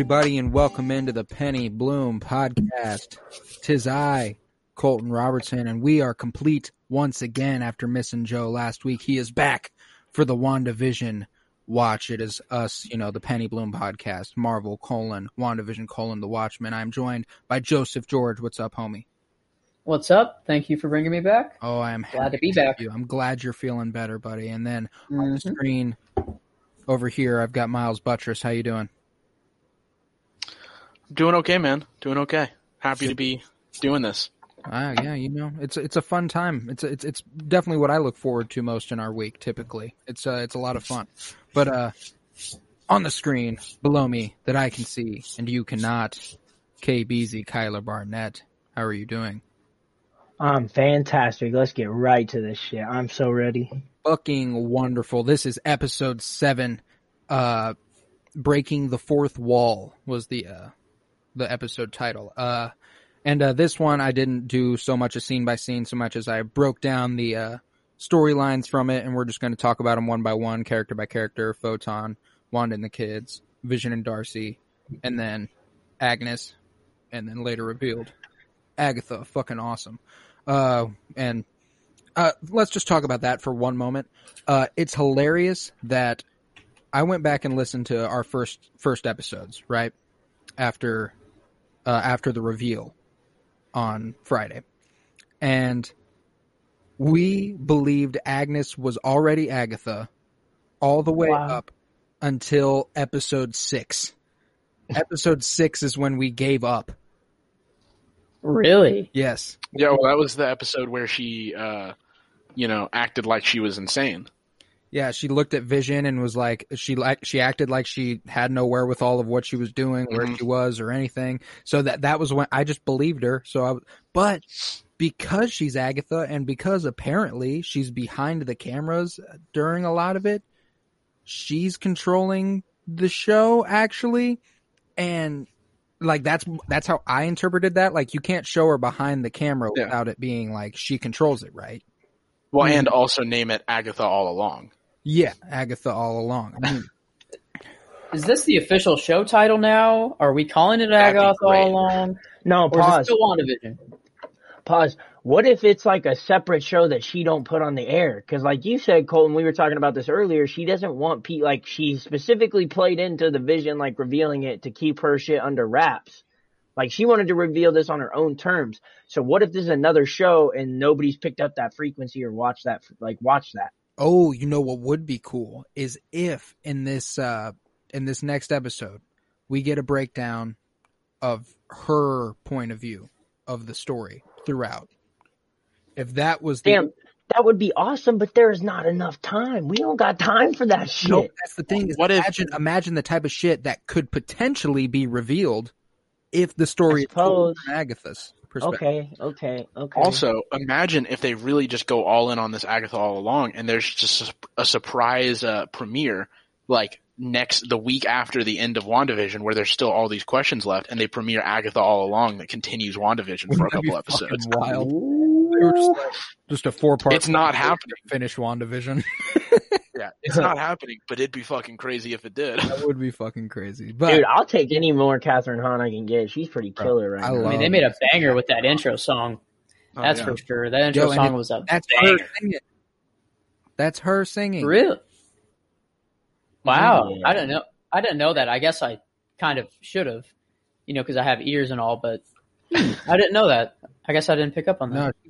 Everybody, and welcome into the Penny Bloom podcast. Tis I, Colton Robertson, and we are complete once again after missing Joe last week. He is back for the WandaVision watch. It is us, you know, the Penny Bloom podcast, Marvel colon, WandaVision colon, The Watchmen. I'm joined by Joseph George. What's up, homie? What's up? Thank you for bringing me back. Oh, I am Glad to be back. you. I'm glad you're feeling better, buddy. And then on the Mhm. screen over here, I've got Miles Buttress. How you doing? Doing okay, man. Doing okay. Happy to be doing this. Ah, yeah, you know, it's it's a fun time. It's it's it's definitely what I look forward to most in our week. Typically, it's uh, it's a lot of fun. But uh, on the screen below me that I can see and you cannot, KBZ Kyler Barnett. How are you doing? I'm fantastic. Let's get right to this shit. I'm so ready. Fucking wonderful. This is episode seven. Uh, breaking the fourth wall was the uh the episode title. Uh, and uh, this one I didn't do so much a scene by scene, so much as I broke down the uh storylines from it, and we're just going to talk about them one by one, character by character. Photon, Wanda and the kids, Vision and Darcy, and then Agnes, and then later revealed Agatha. Fucking awesome. Uh, and uh, let's just talk about that for one moment. Uh, it's hilarious that I went back and listened to our first first episodes right after uh, after the reveal on Friday, and we believed Agnes was already Agatha all the way Wow. up until episode six. episode six is when we gave up. Really? Yes. Yeah, well, that was the episode where she, uh, you know, acted like she was insane. Yeah, she looked at Vision and was like, she like she acted like she had no wherewithal of what she was doing, where Mhm. she was, or anything. So that that was when I just believed her. So I, but because she's Agatha and because apparently she's behind the cameras during a lot of it, she's controlling the show actually, and like that's that's how I interpreted that. Like you can't show her behind the camera Yeah. without it being like she controls it, right? Well, Mhm. and also name it Agatha all along. Yeah, Agatha all along. I mean, Is this the official show title now? Are we calling it That'd be Agatha great. all along? No, Or is it pause. still WandaVision? Pause. What if it's like a separate show that she don't put on the air? Because, like you said, Colton, we were talking about this earlier. She doesn't want Pete. Like she specifically played into the vision, like revealing it to keep her shit under wraps. Like she wanted to reveal this on her own terms. So what if this is another show and nobody's picked up that frequency or watched that? Like watch that. Oh, you know what would be cool is if in this uh in this next episode we get a breakdown of her point of view of the story throughout. If that was the Damn, that would be awesome. But there is not enough time. We don't got time for that shit. no, that's the thing is What if- imagine imagine the type of shit that could potentially be revealed if the story is told suppose. from Agatha's perspective. Okay, okay, okay. Also, imagine if they really just go all in on this Agatha all along, and there's just a, a surprise uh, premiere, like next the week after the end of WandaVision, where there's still all these questions left, and they premiere Agatha all along that continues WandaVision for a Wouldn't that be couple episodes. fucking wild? They were just, like, just a four part It's not happening. finish WandaVision. Yeah, it's not happening, but it'd be fucking crazy if it did. that would be fucking crazy. But Dude, I'll take any more Kathryn Hahn I can get. She's pretty killer right I now. I mean, they made a banger with that intro song. Oh, That's yeah. for sure. That intro Yo, song it- was a that's her banger. singing. That's her singing. Really? Wow. Yeah. I didn't know. I didn't know that. I guess I kind of should have, you know, because I have ears and all. But I didn't know that. I guess I didn't pick up on that. No, she's a,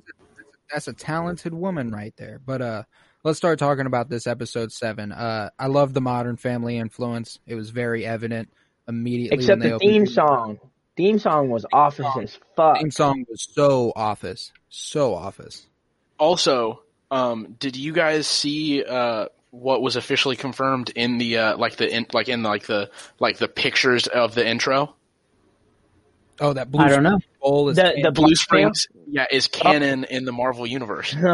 that's a talented woman right there. But uh, let's start talking about this episode seven. Uh, I love the Modern Family influence. It was very evident immediately. Except when they the opened theme the- song. Theme song was office as fuck. Theme song was so office, so office. Also, um, did you guys see uh, what was officially confirmed in the uh, like the in, like in like the like the pictures of the intro? Oh, that blue I don't know. Bowl is The the Blue Blue Springs, yeah, is canon in the Marvel universe.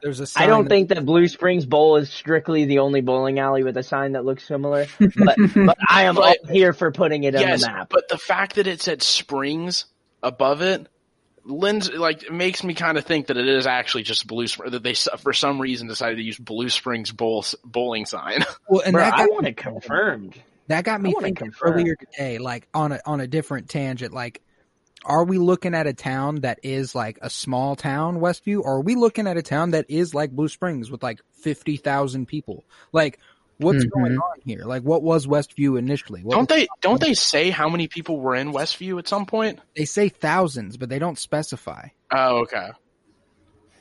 There's a I sign don't that- think that Blue Springs Bowl is strictly the only bowling alley with a sign that looks similar, but, but I am But- here for putting it yes, on the map. but the fact that it said Springs above it, lends like it makes me kind of think that it is actually just Blue Springs that they for some reason decided to use Blue Springs bowl bowling sign. well, and Bro, that I want it confirmed. that got me I thinking confirm. earlier today, like on a on a different tangent, like. Are we looking at a town that is like a small town, Westview, or are we looking at a town that is like Blue Springs with like fifty thousand people? Like, what's Mhm. going on here? Like, what was Westview initially? What don't was- they? Don't they say how many people were in Westview at some point? They say thousands, but they don't specify. Oh, okay.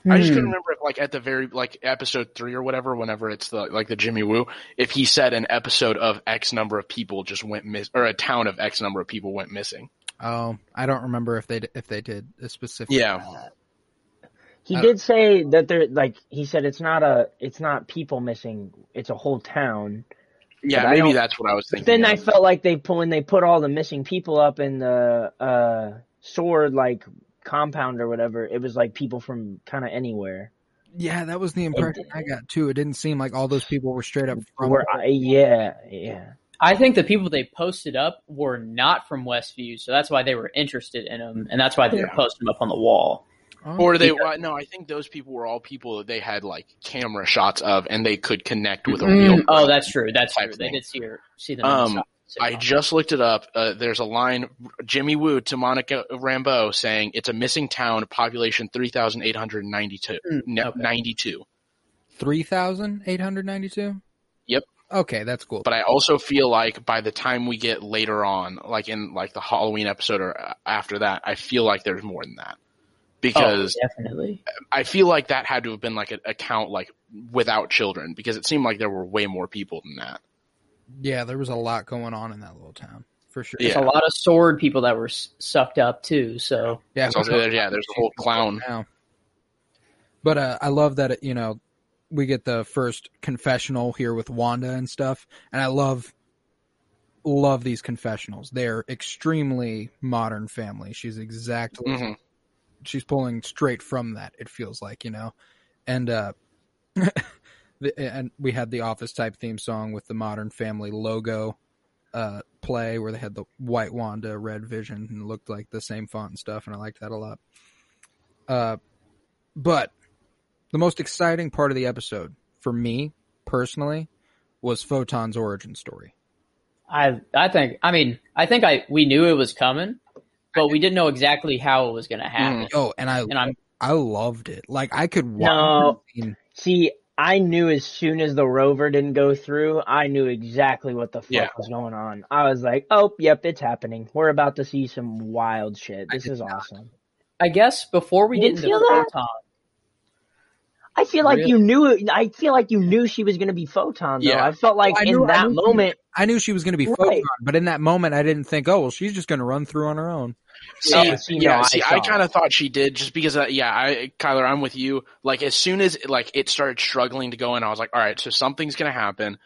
I just Hmm. couldn't remember if, like, at the very like episode three or whatever, whenever it's the like the Jimmy Woo, if he said an episode of X number of people just went miss, or a town of X number of people went missing. Oh, I don't remember if they if they did a specific. Yeah, He I- did say that there, like he said, it's not a, it's not people missing, it's a whole town. yeah, But maybe that's what I was But thinking. then I felt like they put when they put all the missing people up in the uh S.W.O.R.D. like compound or whatever, it was like people from kind of anywhere. Yeah, that was the impression I got too. It didn't seem like all those people were straight up from. Where I, uh, yeah, yeah. I think the people they posted up were not from Westview, so that's why they were interested in them, and that's why they were Yeah. posting them up on the wall. Oh, Or they, well, no, I think those people were all people that they had like camera shots of, and they could connect with a real. Mm, oh, that's true. That's type true. They did see her, see them. Um, side- I just looked it up. Uh, there's a line, Jimmy Woo to Monica Rambeau saying it's a missing town, population 3,892. Mm, okay. 92. three thousand eight hundred ninety-two. Yep. Okay, that's cool. But I also feel like by the time we get later on, like in like the Halloween episode or uh, after that, I feel like there's more than that. Because oh, definitely. I feel like that had to have been like an account like without children because it seemed like there were way more people than that. yeah, there was a lot going on in that little town for sure. Yeah. There's a lot of S.W.O.R.D. people that were sucked up too. So yeah, So there- yeah, there's a whole clown. now. But uh, I love that it, you know we get the first confessional here with Wanda and stuff, and I love love these confessionals. They're extremely modern family. She's exactly Mhm. she's pulling straight from that. It feels like you know, and uh, the, and we had the office type theme song with the Modern Family logo uh play where they had the white Wanda, red Vision, and looked like the same font and stuff, and I liked that a lot. Uh, but the most exciting part of the episode for me personally was Photon's origin story. I I think I mean I think I we knew it was coming, but we didn't know exactly how it was going to mm. happen. Oh, and I And I'm I loved it. Like I could watch. No. the. See, I knew as soon as the rover didn't go through, I knew exactly what the fuck Yeah. was going on. I was like, "Oh, yep, it's happening. We're about to see some wild shit. This is not. awesome." I guess before we You get didn't into feel photon, I feel like Really? you knew. I feel like you knew she was going to be photon. Though Yeah. I felt like I in knew- I that knew she- moment, I knew she was going to be Right. Photon, but in that moment, I didn't think, oh well, she's just going to run through on her own. See, Oh, see, yeah, I see, I, saw kind of thought she did just because, uh, yeah, I, Kyler, I'm with you. Like, as soon as, like, it started struggling to go in, I was like, all right, so something's gonna happen.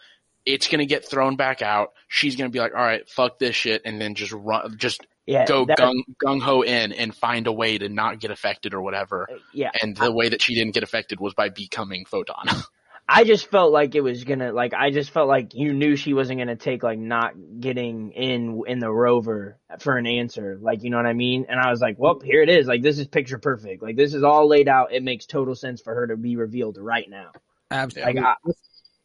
It's gonna get thrown back out. She's gonna be like, all right, fuck this shit, and then just run, just yeah, go gung, gung ho in and find a way to not get affected or whatever. yeah. And the way that she didn't get affected was by becoming Photon. I just felt like it was gonna like I just felt like you knew she wasn't gonna take like not getting in in the rover for an answer. Like you know what I mean? And I was like, well, here it is. Like this is picture perfect. Like this is all laid out. It makes total sense for her to be revealed right now. Absolutely. Like I,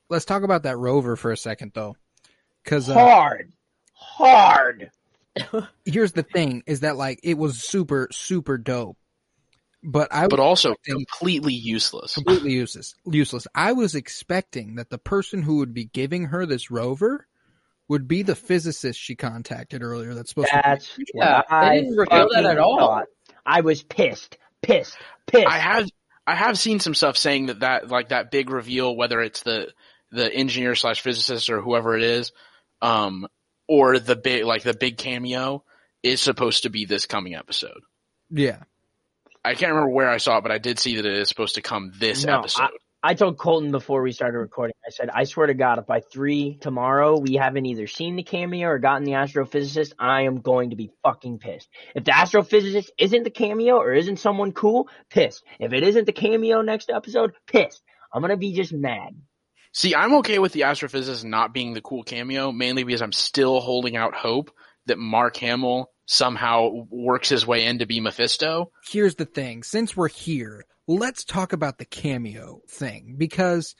Let's talk about that rover for a second, though, because uh, hard, hard. here's the thing: is that like it was super, super dope, but I but was also completely useless. completely useless. Useless. I was expecting that the person who would be giving her this rover would be the physicist she contacted earlier. That's supposed That's to be. Yeah, what I didn't reveal that at all. thought. I was pissed, pissed, pissed. I have I have seen some stuff saying that that like that big reveal, whether it's the the engineer slash physicist or whoever it is, um, or the big like the big cameo is supposed to be this coming episode. Yeah. I can't remember where I saw it, but I did see that it is supposed to come this No, episode. I told Colton before we started recording, I said, I swear to God, if by three tomorrow we haven't either seen the cameo or gotten the astrophysicist, I am going to be fucking pissed. If the astrophysicist isn't the cameo or isn't someone cool, pissed. If it isn't the cameo next episode, pissed. I'm gonna be just mad. See, I'm okay with the astrophysicist not being the cool cameo, mainly because I'm still holding out hope that Mark Hamill somehow works his way in to be Mephisto. Here's the thing. Since we're here, let's talk about the cameo thing because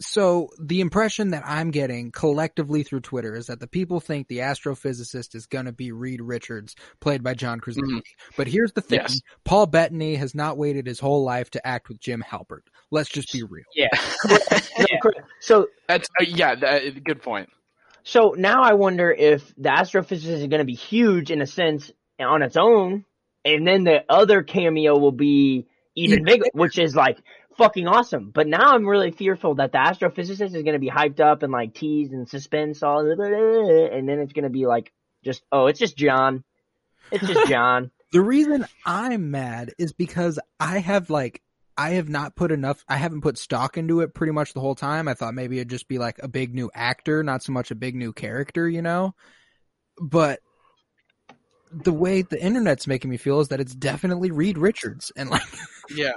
so the impression that I'm getting collectively through Twitter is that the people think the astrophysicist is going to be Reed Richards, played by John Krasinski. Mm-hmm. But here's the thing: Yes. Paul Bettany has not waited his whole life to act with Jim Halpert. Let's just be real. Yeah. No, So, That's uh, yeah, that, good point. so now I wonder if the astrophysicist is gonna be huge in a sense on its own, and then the other cameo will be even Even bigger, which is like fucking awesome. But now I'm really fearful that the astrophysicist is going to be hyped up and like teased and suspense all, and then it's going to be like just oh, it's just John, it's just John. The reason I'm mad is because I have like I have not put enough I haven't put stock into it pretty much the whole time. I thought maybe it'd just be like a big new actor, not so much a big new character, you know? But the way the internet's making me feel is that it's definitely Reed Richards and like Yeah.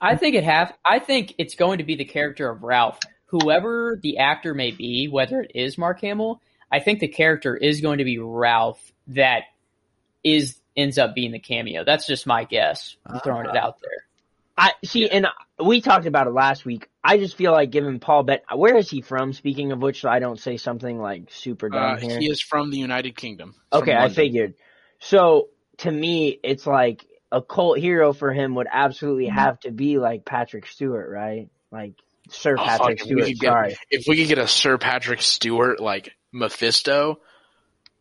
I think it have. I think it's going to be the character of Ralph. Whoever the actor may be, whether it is Mark Hamill, I think the character is going to be Ralph. That is ends up being the cameo. That's just my guess. I'm throwing it ah. out there. I see, and we talked about it last week. I just feel like giving Paul Bet. Where is he from? Speaking of which, so I don't say something like super dumb Uh, here. he is from the United Kingdom. Okay, I figured. So to me, it's like a cult hero for him would absolutely Mm-hmm. have to be like Patrick Stewart, right? Like Sir Oh, Patrick fuck, if we Stewart. get- Sorry. If we could get a Sir Patrick Stewart like Mephisto,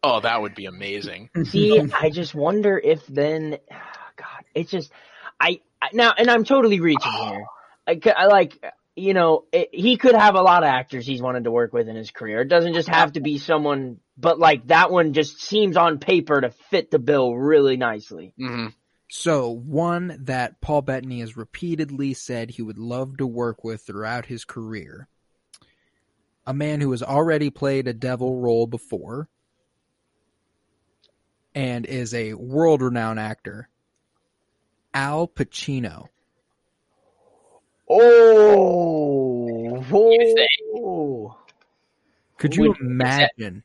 oh, that would be amazing. See, I just wonder if then, God, it's just, I now, and I'm totally reaching here. I, c- I like, you know, it, he could have a lot of actors he's wanted to work with in his career. It doesn't just have to be someone, but like that one just seems on paper to fit the bill really nicely. hmm so one that Paul Bettany has repeatedly said he would love to work with throughout his career. A man who has already played a devil role before and is a world renowned actor. Al Pacino. Oh, You think? oh. Could you Would- imagine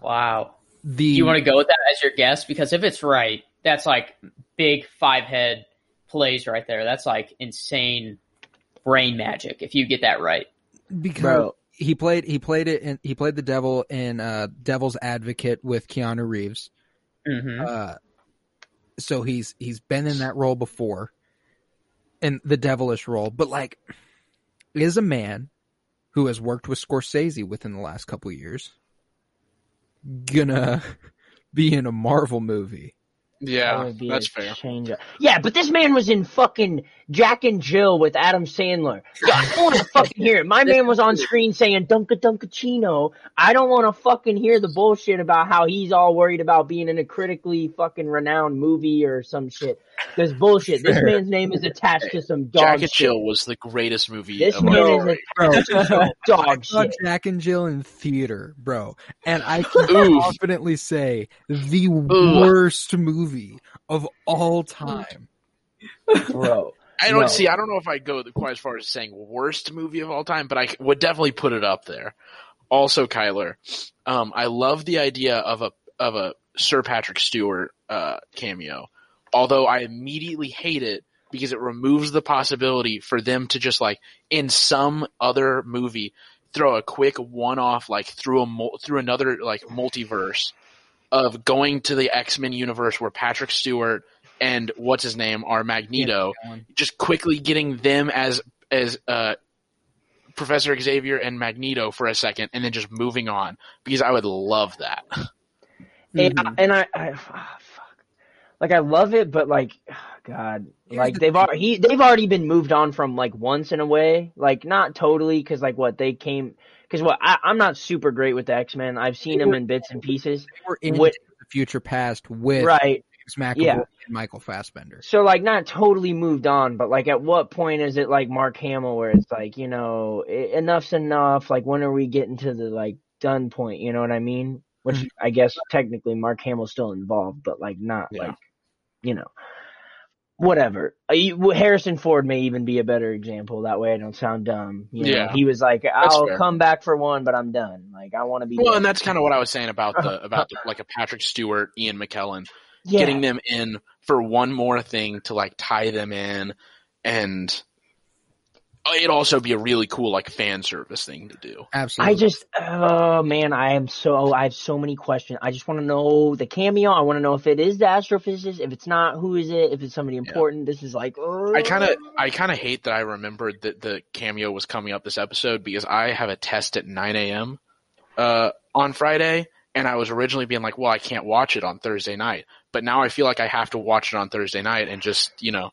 Wow. the Do you want to go with that as your guess? Because if it's right, that's like big five head plays right there. That's like insane brain magic if you get that right. because Bro. he played he played it in, he played the devil in uh Devil's Advocate with Keanu Reeves. hmm Uh, so he's he's been in that role before, in the devilish role, but like, is a man who has worked with Scorsese within the last couple years gonna be in a Marvel movie? That Yeah, would be that's a fair. change. Yeah, but this man was in fucking Jack and Jill with Adam Sandler. Yeah, I don't want to fucking hear it. My man was on screen saying Dunka Dunkaccino. I don't want to fucking hear the bullshit about how he's all worried about being in a critically fucking renowned movie or some shit. Because bullshit. This man's name is attached to some dog Jack and shit. Chill was the greatest movie This of man generation. is attached to some dog saw shit. Jack and Jill in theater, bro, and I can Oof. confidently say the worst movie of all time. Bro. I don't No. see. I don't know if I go quite as far as saying worst movie of all time, but I would definitely put it up there. Also, Kyler, um, I love the idea of a of a Sir Patrick Stewart uh, cameo. Although I immediately hate it because it removes the possibility for them to just like in some other movie throw a quick one off like through a mul- through another like multiverse of going to the X Men universe where Patrick Stewart and what's his name are Magneto just quickly getting them as as uh Professor Xavier and Magneto for a second and then just moving on because I would love that. And, Mhm. and I, I ah, fuck. like I love it, but like, ah, God, like they've already he, they've already been moved on from like once in a way, like not totally because like what they came because what I, I'm not super great with the X Men. I've seen them in bits and pieces. We're in What- the future past with Right. James McAvoy Yeah. and Michael Fassbender. So like not totally moved on, but like at what point is it like Mark Hamill where it's like, you know, enough's enough, like when are we getting to the like done point, you know what I mean? Which Mhm. I guess technically Mark Hamill's still involved, but like not Yeah. like, you know, whatever. Uh, Harrison Ford may even be a better example. That way I don't sound dumb. You know? Yeah. He was like, I'll come back for one, but I'm done. Like I want to be Well, done. and that's kind of what I was saying about the about the, like a Patrick Stewart, Ian McKellen, yeah. getting them in for one more thing to like tie them in, and it'd also be a really cool like fan service thing to do. Absolutely. I just, oh man, I am so, I have so many questions. I just want to know the cameo. I want to know if it is the astrophysicist. If it's not, who is it? If it's somebody important. This is like, I kind of I kind of hate that I remembered that the cameo was coming up this episode because I have a test at 9 a.m. Uh, on Friday, and I was originally being like, well, I can't watch it on Thursday night, but now I feel like I have to watch it on Thursday night and just you know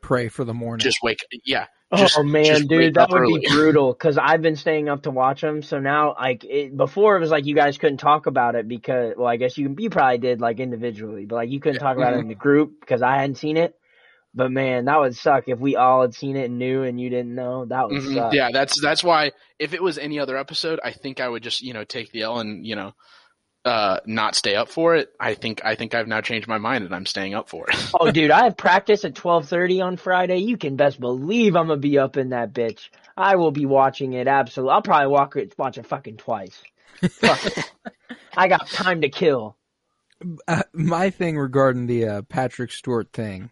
pray for the morning. just wake yeah. Just, oh man, dude, that would early. be brutal. Because I've been staying up to watch them. So now, like, it, before it was like you guys couldn't talk about it because, well, I guess you you probably did like individually, but like you couldn't talk about it in the group because I hadn't seen it. But man, that would suck if we all had seen it and knew and you didn't know. That would Mhm. suck. Yeah, that's that's why if it was any other episode, I think I would just you know take the L and you know uh not stay up for it. I think I think I've now changed my mind and I'm staying up for it. Oh, dude, I have practice at twelve thirty on Friday. You can best believe I'm gonna be up in that bitch. I will be watching it. Absolutely, I'll probably walk it, watch it fucking twice. Fuck. I got time to kill. uh, my thing regarding the uh, Patrick Stewart thing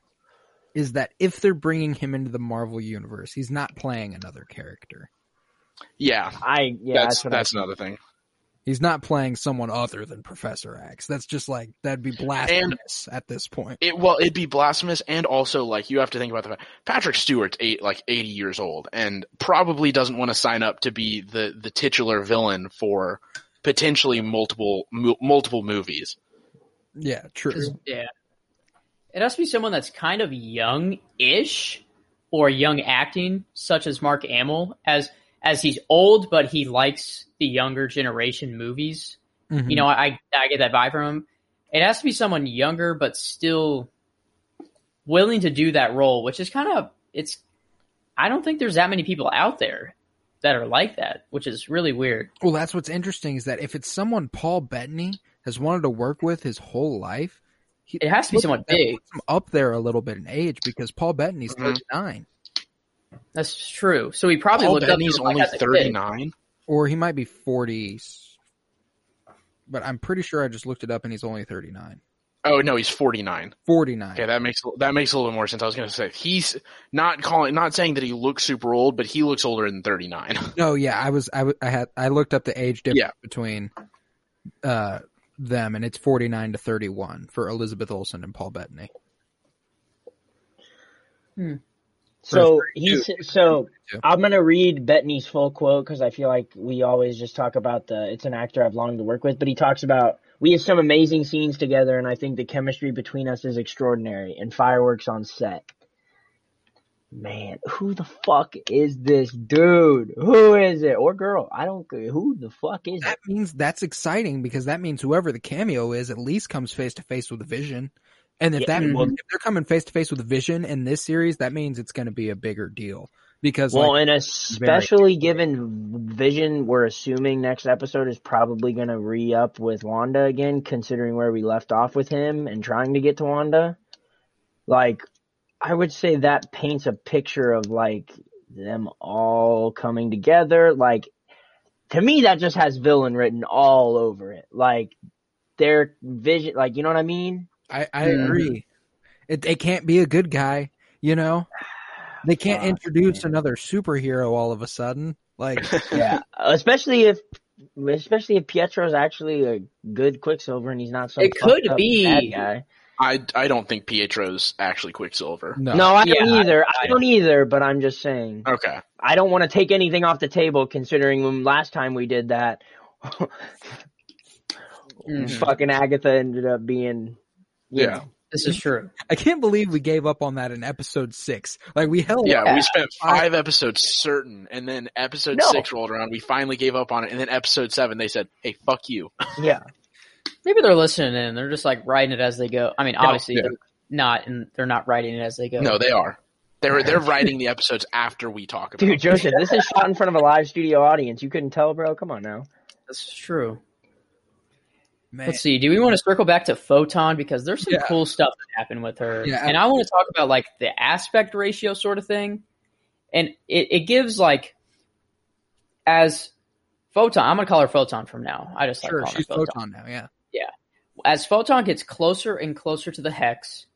is that if they're bringing him into the Marvel universe, he's not playing another character. yeah, I yeah, that's that's, what that's I, another thing. He's not playing someone other than Professor X. That's just like that'd be blasphemous at this point. It well, it'd be blasphemous, and also like you have to think about the fact Patrick Stewart's eight like eighty years old, and probably doesn't want to sign up to be the the titular villain for potentially multiple mu- multiple movies. Yeah, true. Yeah. It has to be someone that's kind of young-ish or young acting, such as Mark Hamill, as as he's old, but he likes the younger generation movies. Mhm. You know, I I get that vibe from him. It has to be someone younger, but still willing to do that role, which is kind of it's. I don't think there's that many people out there that are like that, which is really weird. Well, that's what's interesting is that if it's someone Paul Bettany has wanted to work with his whole life, he, It has to be someone big. up there a little bit in age because Paul Bettany's Mhm. 39, That's true. So he probably Paul looked Bettany's up to only as a kid. thirty nine. or he might be 40. But I'm pretty sure I just looked it up and he's only 39. Oh no, he's forty nine. 49. Okay, that makes that makes a little bit more sense. I was going to say he's not calling, not saying that he looks super old, but he looks older than thirty nine. No, yeah, I was I, w- I had I looked up the age difference Yeah. between uh them and it's 49 to 31 for Elizabeth Olsen and Paul Bettany. So For he's so. I'm gonna read Bettany's full quote because I feel like we always just talk about the it's an actor I've longed to work with, but he talks about we have some amazing scenes together, and I think the chemistry between us is extraordinary. And fireworks on set. Man, who the fuck is this dude? Who is it or girl? I don't. Who the fuck is it? That means that's exciting because that means whoever the cameo is at least comes face to face with the Vision. And if Yeah, that well- if they're coming face to face with Vision in this series, that means it's going to be a bigger deal because Well, like, and especially given Vision, we're assuming next episode is probably going to re up with Wanda again, considering where we left off with him and trying to get to Wanda. Like, I would say that paints a picture of like them all coming together. Like, to me, that just has villain written all over it. Like, their vision, like, you know what I mean? I, I Mm-hmm. agree. It, they can't be a good guy, you know. They can't Fuck, introduce man. another superhero all of a sudden. Like, Yeah, especially if, especially if Pietro's actually a good Quicksilver and he's not some It could up be. bad guy. I I don't think Pietro's actually Quicksilver. no, No, I don't either. I, I- don't either. But I'm just saying, Okay, I don't want to take anything off the table, considering when last time we did that, Mhm. fucking Agatha ended up being, you Yeah. This is true. I can't believe we gave up on that in episode six. Like we held Yeah, Yeah. we spent five episodes certain, and then episode No. six rolled around. We finally gave up on it, and then episode seven, they said, "Hey, fuck you." Yeah. Maybe they're listening in. They're just like writing it as they go. I mean, obviously yeah. they're not, and they're not writing it as they go. No, they are. They're they're writing the episodes after we talk about. It. Dude, it. Joseph, this is shot in front of a live studio audience. You couldn't tell, bro? Come on now. that's true. Man, Let's see. Do we want to circle back to Photon because there's some Yeah. cool stuff that happened with her, Yeah. and I want to talk about like the aspect ratio sort of thing, and it, it gives like as Photon. I'm gonna call her Photon from now. I just like sure, calling she's her Photon. photon now. Yeah, As Photon gets closer and closer to the hex,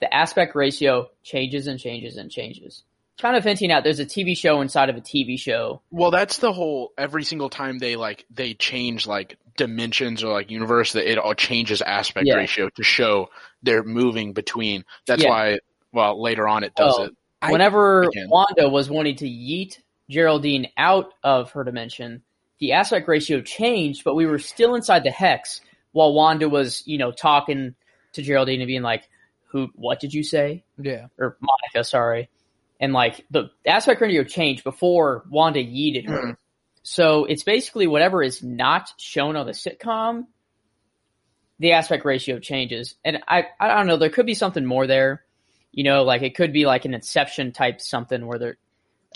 the aspect ratio changes and changes and changes. Kind of hinting out there's a TV show inside of a TV show. Well, that's the whole. Every single time they like they change like dimensions or like universe, that it all changes aspect Yeah. ratio to show they're moving between. That's Yeah. why. Well, later on it does Oh. it. Whenever Again. Wanda was wanting to yeet Geraldine out of her dimension, the aspect ratio changed, but we were still inside the hex while Wanda was, you know, talking to Geraldine and being like, "Who? What did you say?" yeah. Or Monica, sorry. And like the aspect ratio changed before Wanda yeeted her. Mm-hmm. So it's basically whatever is not shown on the sitcom, the aspect ratio changes. And I, I don't know, there could be something more there. You know, like it could be like an Inception type something where they're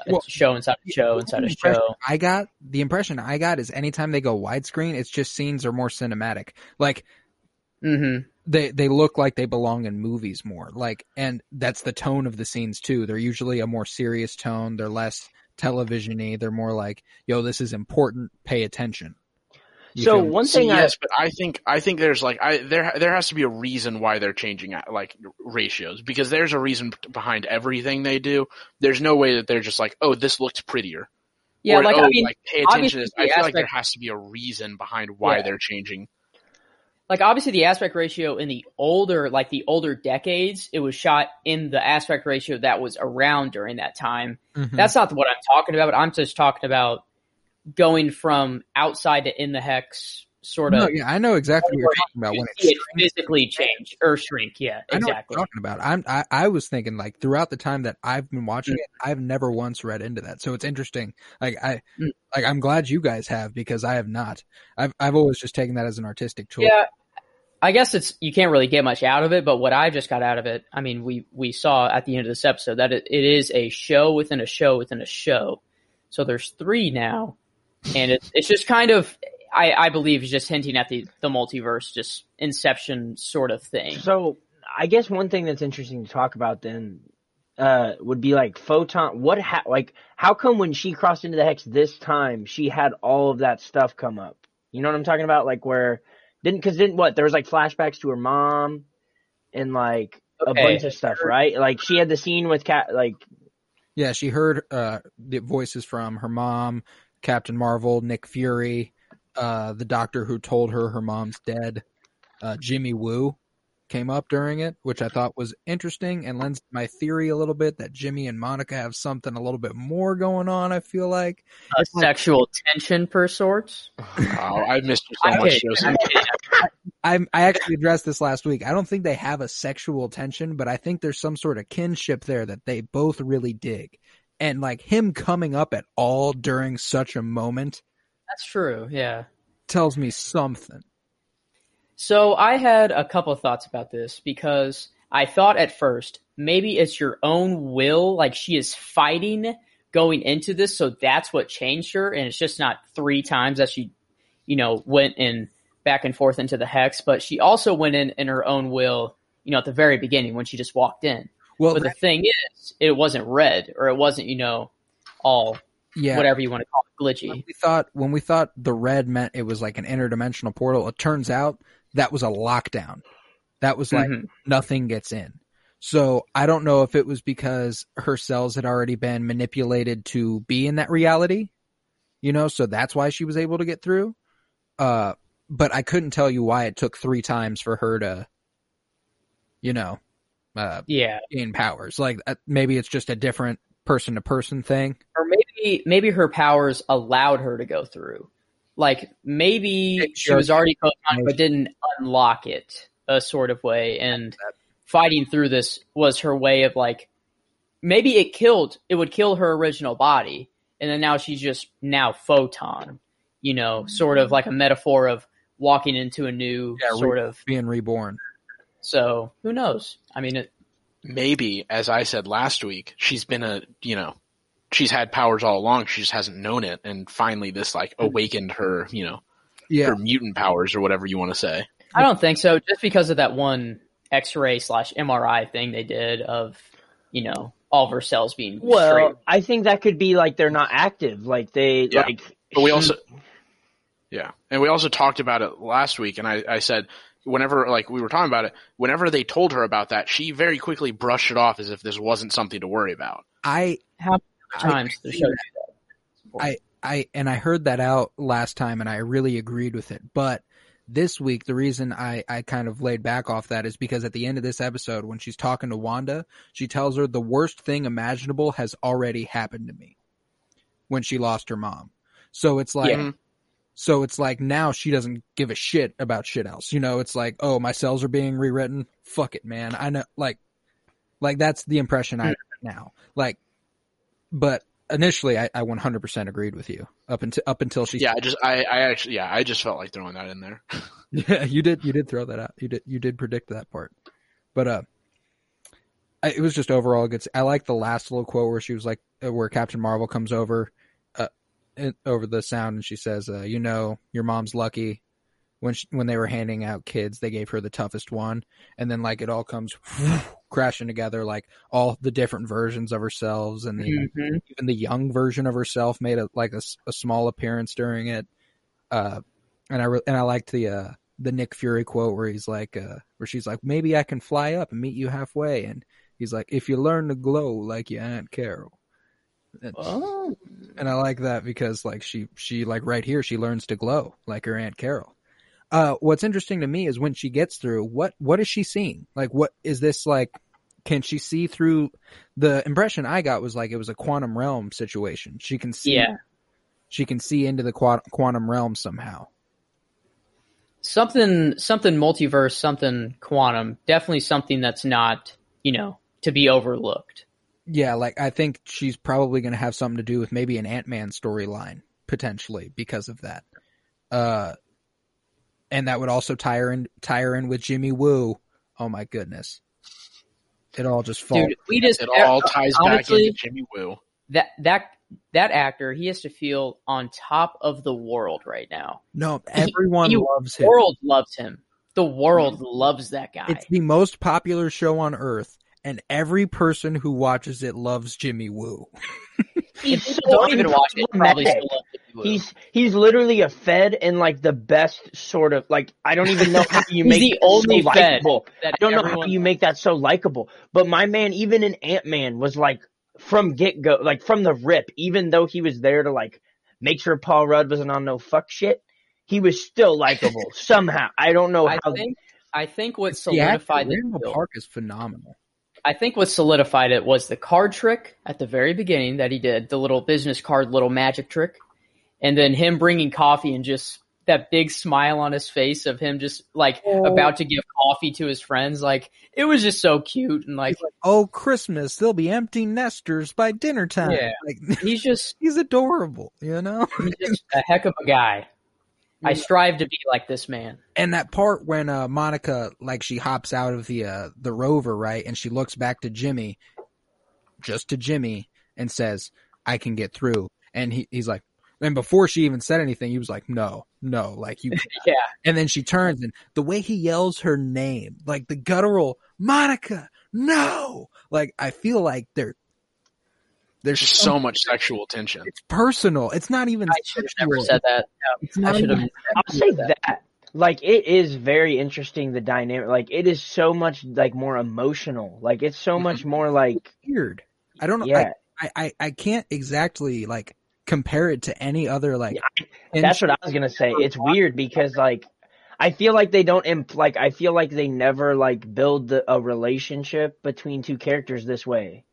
it's Well, a show inside a show inside a show. I got the impression I got is anytime they go widescreen, it's just scenes are more cinematic. Like hmm they they look like they belong in movies more. Like, and that's the tone of the scenes too. They're usually a more serious tone. They're less television-y. They're more like, yo, this is important. Pay attention. You So feel one See, thing I yes, but I think I think there's like I there there has to be a reason why they're changing uh, like ratios because there's a reason behind everything they do. There's no way that they're just like, oh, this looks prettier. Yeah, Or, like oh, I mean, like pay attention. obviously To this. I feel like there has to be a reason behind why Yeah. they're changing. Like obviously the aspect ratio in the older like the older decades it was shot in the aspect ratio that was around during that time Mhm. that's not what i'm talking about i'm just talking about going from outside to in the hex sort of no, yeah, I know exactly what you're talking about you when it it physically change or shrink yeah I know exactly what you're talking about. I'm, I, I was thinking like throughout the time that I've been watching it, I've never once read into that. So it's interesting. Like I, Mm. like I'm glad you guys have because I have not. I've, I've always just taken that as an artistic choice. yeah i guess it's you can't really get much out of it but what i just got out of it i mean we we saw at the end of this episode that it, it is a show within a show within a show so there's three now and it's it's just kind of i i believe is just hinting at the the multiverse just inception sort of thing So I guess one thing that's interesting to talk about then uh, would be like photon. What ha- like how come when she crossed into the hex this time she had all of that stuff come up? You know what I'm talking about? Like where didn't because didn't what there was like flashbacks to her mom and like a bunch of stuff, right? Like she had the scene with cat like Yeah, she heard uh, the voices from her mom, Captain Marvel, Nick Fury, uh, the doctor who told her her mom's dead, uh, Jimmy Woo came up during it, which I thought was interesting and lends my theory a little bit that Jimmy and Monica have something a little bit more going on. I feel like a sexual tension per sorts Oh, I missed you so I'm much, kidding, Joseph. I'm. I I actually addressed this last week. I don't think they have a sexual tension, but I think there's some sort of kinship there that they both really dig. And like him coming up at all during such a moment that's true yeah tells me something. So I had a couple of thoughts about this because I thought at first maybe it's your own will, like she is fighting going into this, so that's what changed her, and it's just not three times that she, you know, went in back and forth into the hex, but she also went in in her own will, you know, at the very beginning when she just walked in. Well, But the thing is, it wasn't red or it wasn't, you know, all yeah. whatever you want to call it, When glitchy. we thought when we thought the red meant it was like an interdimensional portal, it turns out that was a lockdown. That was like Mhm. nothing gets in. So I don't know if it was because her cells had already been manipulated to be in that reality, you know, so that's why she was able to get through. Uh, but I couldn't tell you why it took three times for her to, you know, uh, Yeah. gain powers. Like uh, maybe it's just a different person to person thing. or maybe maybe her powers allowed her to go through. Like maybe Maybe she was already photon but didn't unlock it a sort of way, and fighting through this was her way of like maybe it killed it would kill her original body and then now she's just now photon you know sort of like a metaphor of walking into a new Yeah, re- sort of Being reborn. so who knows i mean it, maybe, as I said last week, she's been a, you know, she's had powers all along. She just hasn't known it. And finally this like hmm. awakened her, you know, Yeah. her mutant powers or whatever you want to say. i don't think so just because of that one x-ray slash mri thing they did of you know all of her cells being straight Well, I think that could be like they're not active. Like they Yeah. like. But we also, yeah, and we also talked about it last week, and I, I said whenever like we were talking about it, whenever they told her about that, she very quickly brushed it off as if this wasn't something to worry about. I how I times the see show I I and I heard that out last time and I really agreed with it. But this week the reason I I kind of laid back off that is because at the end of this episode when she's talking to Wanda, she tells her the worst thing imaginable has already happened to me when she lost her mom. So it's like Yeah. so it's like now she doesn't give a shit about shit else. You know, it's like, "Oh, my cells are being rewritten. Fuck it, man." I know like like that's the impression I hmm. have now. Like but initially I, I 100% agreed with you up until up until she Yeah, I just I, I actually yeah I just felt like throwing that in there. yeah you did you did throw that out. You did you did predict that part. But uh I, it was just overall good I like the last little quote where she was like uh, where Captain Marvel comes over uh over the sound and she says uh you know your mom's lucky. When she, when they were handing out kids they gave her the toughest one. And then like it all comes crashing together like all the different versions of herself and the Mhm. even the young version of herself made a like a, a small appearance during it. Uh, and I re- and I liked the uh the Nick Fury quote where he's like uh where she's like maybe I can fly up and meet you halfway and he's like if you learn to glow like your aunt Carol. And, Oh. and I like that because like she she like right here she learns to glow like her aunt Carol. Uh, what's interesting to me is when she gets through, what what is she seeing? Like, what is this like? Can she see through? The impression I got was like it was a quantum realm situation. She can see, Yeah. she can see into the quantum realm somehow. something something multiverse something quantum definitely something that's not you know to be overlooked Yeah, like I think she's probably going to have something to do with maybe an Ant Man storyline potentially because of that. Uh, and that would also tie her in tie her in with Jimmy Woo. Oh my goodness, it all just falls. dude we just It all ties back honestly, into Jimmy Woo. that that that actor he has to feel on top of the world right now No, everyone he- loves him. the world loves him the world loves that guy It's the most popular show on earth, and every person who watches it loves Jimmy Woo. People don't even watch it probably still love Jimmy He's he's literally a Fed in like the best sort of like I don't even know how you make the that only so Fed likable. I don't know how you make that so likable. But my man, even in Ant Man, was like from get go, like from the rip. Even though he was there to like make sure Paul Rudd wasn't on no fuck shit, he was still likable somehow. I don't know I how. think I think what The actor, solidified the Park is phenomenal. I think what solidified it was the card trick at the very beginning that he did, the little business card, little magic trick, and then him bringing coffee and just that big smile on his face of him just like about to give coffee to his friends. Like it was just so cute and like Oh, Christmas! There'll be empty nesters by dinner time. Yeah. Like he's just he's adorable, you know. he's just a heck of a guy. I strive to be like this man. and that part when uh Monica like she hops out of the uh the rover right and she looks back to Jimmy just to Jimmy and says I can get through and he he's like and before she even said anything he was like no no like you Yeah. and then she turns and the way he yells her name like the guttural Monica no like I feel like there there's Just so much sexual tension. it's personal it's not even I should have never said that. it's I should have. even I'll say that. Like it is very interesting the dynamic. Like it is so much like more emotional. Like it's so much more like weird I don't know yeah. I, I, I can't exactly like compare it to any other like. That's what I was gonna say. It's weird because like I feel like they don't imp- like I feel like they never like build the, a relationship between two characters this way.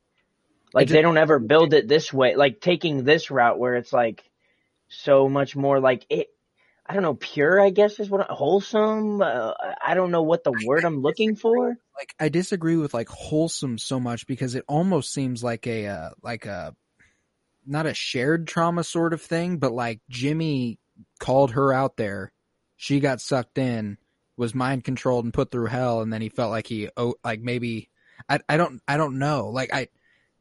Like just- they don't ever build it this way. Like taking this route where it's like so much more like it. I don't know, pure. I guess is what wholesome. Uh, I don't know what the word I'm looking for. Like I disagree with like wholesome so much because it almost seems like a uh, like a not a shared trauma sort of thing, but like Jimmy called her out there, she got sucked in, was mind controlled and put through hell, and then he felt like he oh like maybe I I don't I don't know like I.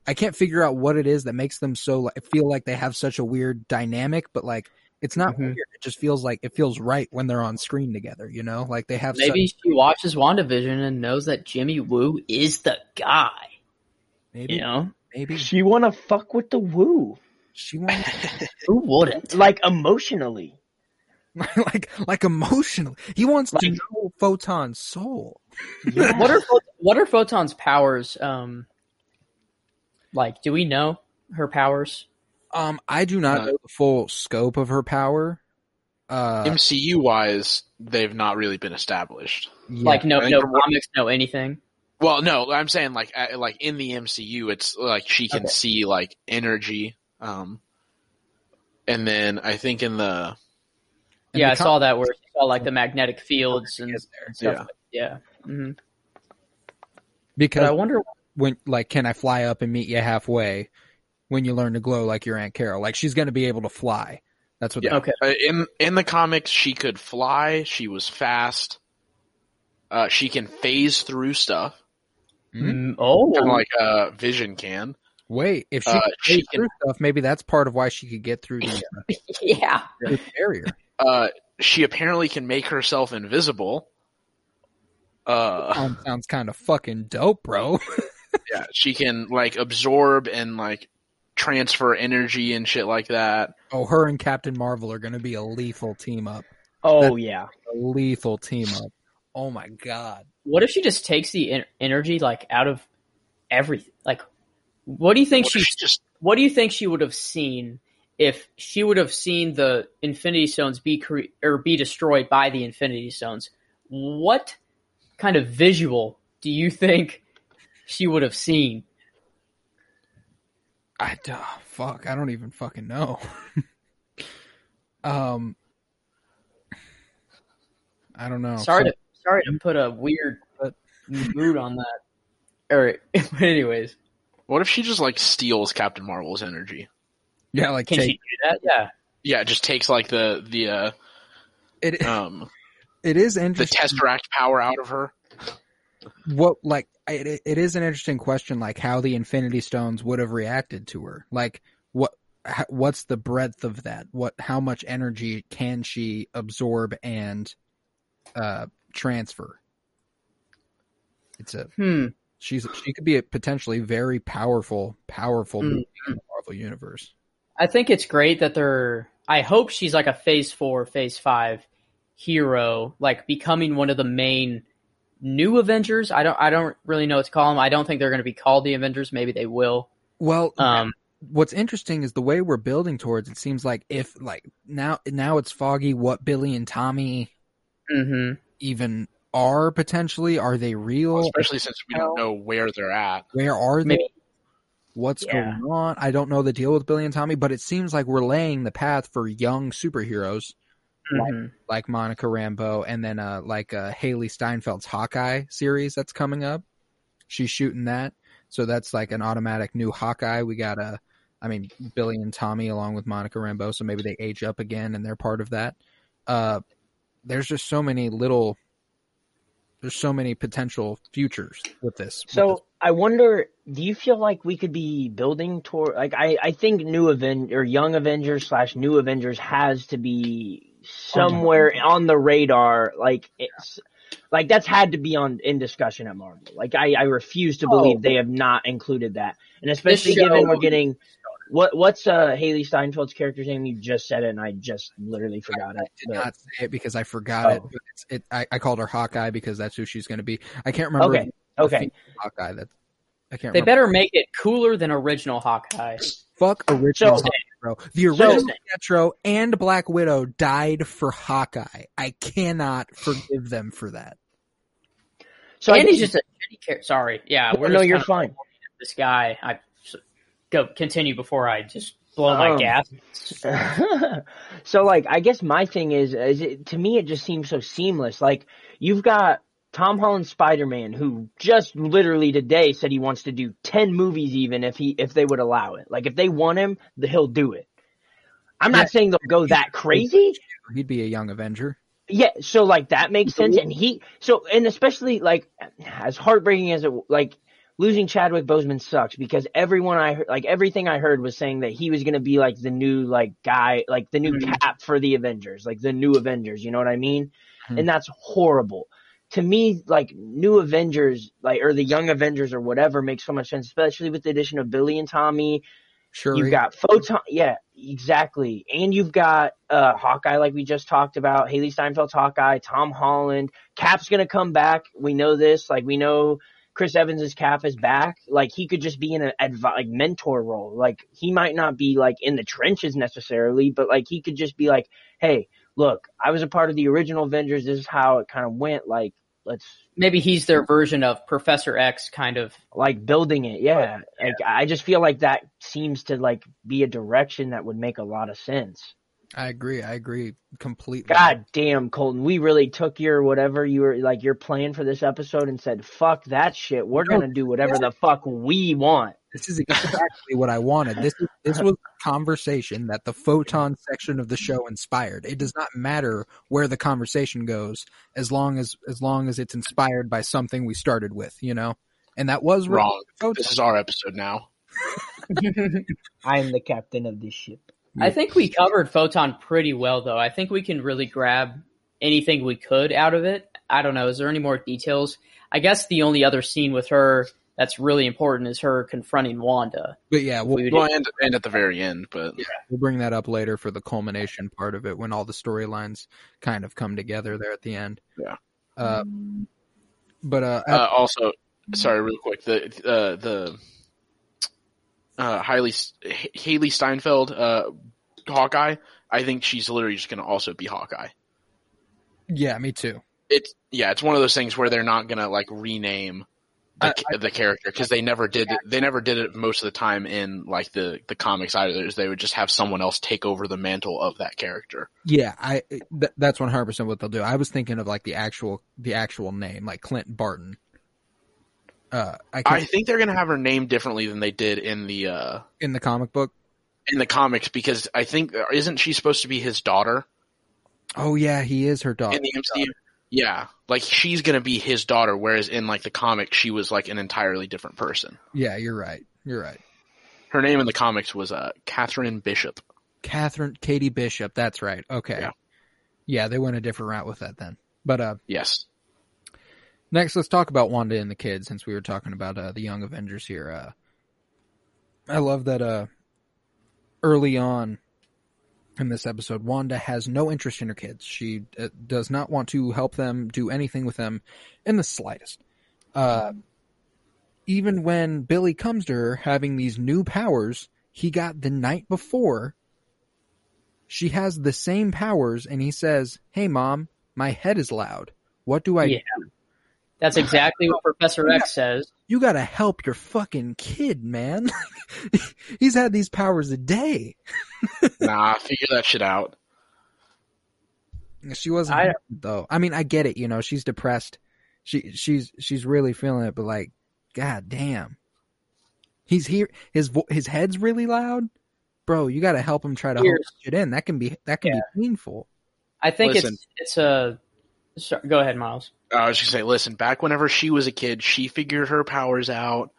I can't figure out what it is that makes them so like, feel like they have such a weird dynamic, but like it's not Mhm. weird. It just feels like it feels right when they're on screen together. You know, like they have. Maybe such, she watches WandaVision and knows that Jimmy Woo is the guy. maybe You know, maybe She wanna fuck with the woo, she wants who wouldn't? like emotionally. like like emotionally. He wants to Like- know Photon's soul. Yeah. What are what are Photon's powers? Um, like, do we know her powers? Um, I do not Uh, know the full scope of her power. Uh, MCU wise, they've not really been established. yeah. Like, no, no comics, no anything. Well, no, I'm saying like like in the MCU, it's like she can Okay. see like energy, um, and then I think in the And yeah, the I com- saw that where she saw like the magnetic fields and, Get there. and stuff. Yeah. like- Yeah. hmm But because I wonder. when like, can I fly up and meet you halfway? When you learn to glow like your Aunt Carol, like she's going to be able to fly. That's what. Yeah. Okay. uh, in in the comics she could fly, she was fast, uh, she can phase through stuff, Mhm. Mm, oh, kind of like uh, Vision can. Wait, if she Uh, could she can- through stuff, maybe that's part of why she could get through the, uh, yeah. the barrier. Uh, she apparently can make herself invisible. Uh, sounds kind of fucking dope, bro. yeah, she can like absorb and like transfer energy and shit like that. Oh, her and Captain Marvel are going to be a lethal team up. Oh yeah. A lethal team up. Oh my god. What if she just takes the en- energy like out of everything? Like, what do you think What she? she just What do you think she would have seen if she would have seen the Infinity Stones be cre- or be destroyed by the Infinity Stones? What kind of visual do you think she would have seen? I oh, fuck. I don't even fucking know. um, I don't know. Sorry So- to sorry to put a weird mood on that. Or, but anyways, what if she just like steals Captain Marvel's energy? yeah, like can take she do that? Yeah. Yeah, it just takes like the the uh, it. um It is interesting the interesting. tesseract power out of her. what like it, it is an interesting question like how the infinity stones would have reacted to her like what what's the breadth of that what how much energy can she absorb and uh transfer it's a Hmm. she's she could be a potentially very powerful powerful Mm. in the marvel universe I think it's great that they're. I hope she's like a Phase Four, Phase Five hero, like becoming one of the main new Avengers. I don't. I don't really know what to call them. I don't think they're going to be called the Avengers. Maybe they will. well Um. what's interesting is the way we're building towards it seems like if like now now it's foggy what billy and tommy hmm even are potentially are they real Especially since we don't know where they're at. where are they Maybe. what's Yeah. going on i don't know the deal with billy and tommy but it seems like we're laying the path for young superheroes mhm. like monica rambo and then uh like uh hailee steinfeld's hawkeye series that's coming up she's shooting that so that's like an automatic new hawkeye we got a i mean billy and tommy along with monica rambo so maybe they age up again and they're part of that uh there's just so many little there's so many potential futures with this with this So I wonder, do you feel like we could be building toward like I I think new Aven or young Avengers slash new Avengers has to be somewhere on the radar. Like it's like that's had to be on in discussion at Marvel. Like I I refuse to oh. believe Oh. they have not included that, and especially show- given we're getting. What what's uh Hailee Steinfeld's character's name? You just said it, and I just literally forgot it. did The- not say it because I forgot it. Oh. But it's, it I, I called her Hawkeye because that's who she's going to be. I can't remember. Okay, okay. Hawkeye. That I can't. They remember. better make it cooler than original Hawkeye. Fuck original So- Hawkeye, bro. The original Metro and Black Widow died for Hawkeye. I cannot forgive them for that. So I he's just a shitty character. Sorry. Yeah. We're no, just you're fine. This guy. I so- go continue before I just blow my Um, gas. so like I guess my thing is is it, to me it just seems so seamless. Like you've got Tom Holland Spider Man who just literally today said he wants to do ten movies even if he if they would allow it. Like if they want him, the, he'll do it. I'm Yeah. not saying they'll go that crazy. He'd be a young Avenger. Yeah, so like that makes sense, and he so and especially like as heartbreaking as it like losing Chadwick Boseman sucks because everyone I heard like everything I heard was saying that he was gonna be like the new like guy like the new Mhm. cap for the Avengers like the new Avengers you know what I mean Mhm. and that's horrible to me like new Avengers like or the young Avengers or whatever makes so much sense especially with the addition of Billy and Tommy Sure. You've got photon, yeah, exactly, and you've got uh Hawkeye, like we just talked about, Hailee Steinfeld's Hawkeye, Tom Holland, Cap's gonna come back. We know this, like we know Chris Evans's Cap is back. Like he could just be in an advi- like mentor role. Like he might not be like in the trenches necessarily, but like he could just be like, hey, look, I was a part of the original Avengers. This is how it kind of went. Like let's Maybe he's their version of Professor X, kind of. like building it. Yeah, like I just feel like that seems to like be a direction that would make a lot of sense. I agree. I agree completely. God damn, Colton, we really took your whatever you were like your plan for this episode and said, "Fuck that shit. We're No. gonna do whatever the fuck we want." This is exactly what I wanted. This is, this was a conversation that the photon section of the show inspired. It does not matter where the conversation goes as long as as long as it's inspired by something we started with, you know. And that was Wrong. Photon. This is our episode now. I am the captain of this ship. I think we covered Photon pretty well, though. I think we can really grab anything we could out of it. I don't know. Is there any more details? I guess the only other scene with her that's really important is her confronting Wanda. But yeah, we'll, We would- Well, and, and at the very end, but we'll bring that up later for the culmination part of it when all the storylines kind of come together there at the end. Yeah. Uh, but uh, uh, also, sorry, real quick, the uh, the uh, Hailey Hailee Steinfeld uh, Hawkeye. I think she's literally just going to also be Hawkeye. yeah, me too. It's yeah, it's one of those things where they're not going to like rename the, the character because they never did it. They never did it most of the time in like the the comics either. They would just have someone else take over the mantle of that character. Yeah, I th- that's one hundred percent what they'll do. I was thinking of like the actual the actual name, like Clint Barton. Uh, I I think they're going to have her name differently than they did in the uh in the comic book. in the comics because I think isn't she supposed to be his daughter? Oh yeah, he is her dog. in the MCU. Yeah, like she's gonna be his daughter, whereas in like the comic, she was like an entirely different person. Yeah, you're right. You're right. Her name in the comics was uh, Katherine Bishop. Katherine Katie Bishop. That's right. Okay. Yeah. Yeah, they went a different route with that then. But uh, Yes, next, let's talk about Wanda and the kids, since we were talking about uh, the Young Avengers here. Uh, I love that uh, early on in this episode, Wanda has no interest in her kids. She uh, does not want to help them do anything with them in the slightest. Uh, even when Billy comes to her having these new powers he got the night before, she has the same powers, and he says, Hey, mom, my head is loud. What do I Yeah. That's exactly what Professor X says. you gotta help your fucking kid, man. He's had these powers a day. nah, figure that shit out. She wasn't I- though. I mean, I get it. You know, she's depressed. She she's she's really feeling it, but like, god damn, he's here. His vo- his head's really loud, bro. You gotta help him try to hold Here's- shit in. That can be that can be painful. I think Listen. it's it's a. Sorry, go ahead, Miles. I was just gonna say, listen, back whenever she was a kid, she figured her powers out.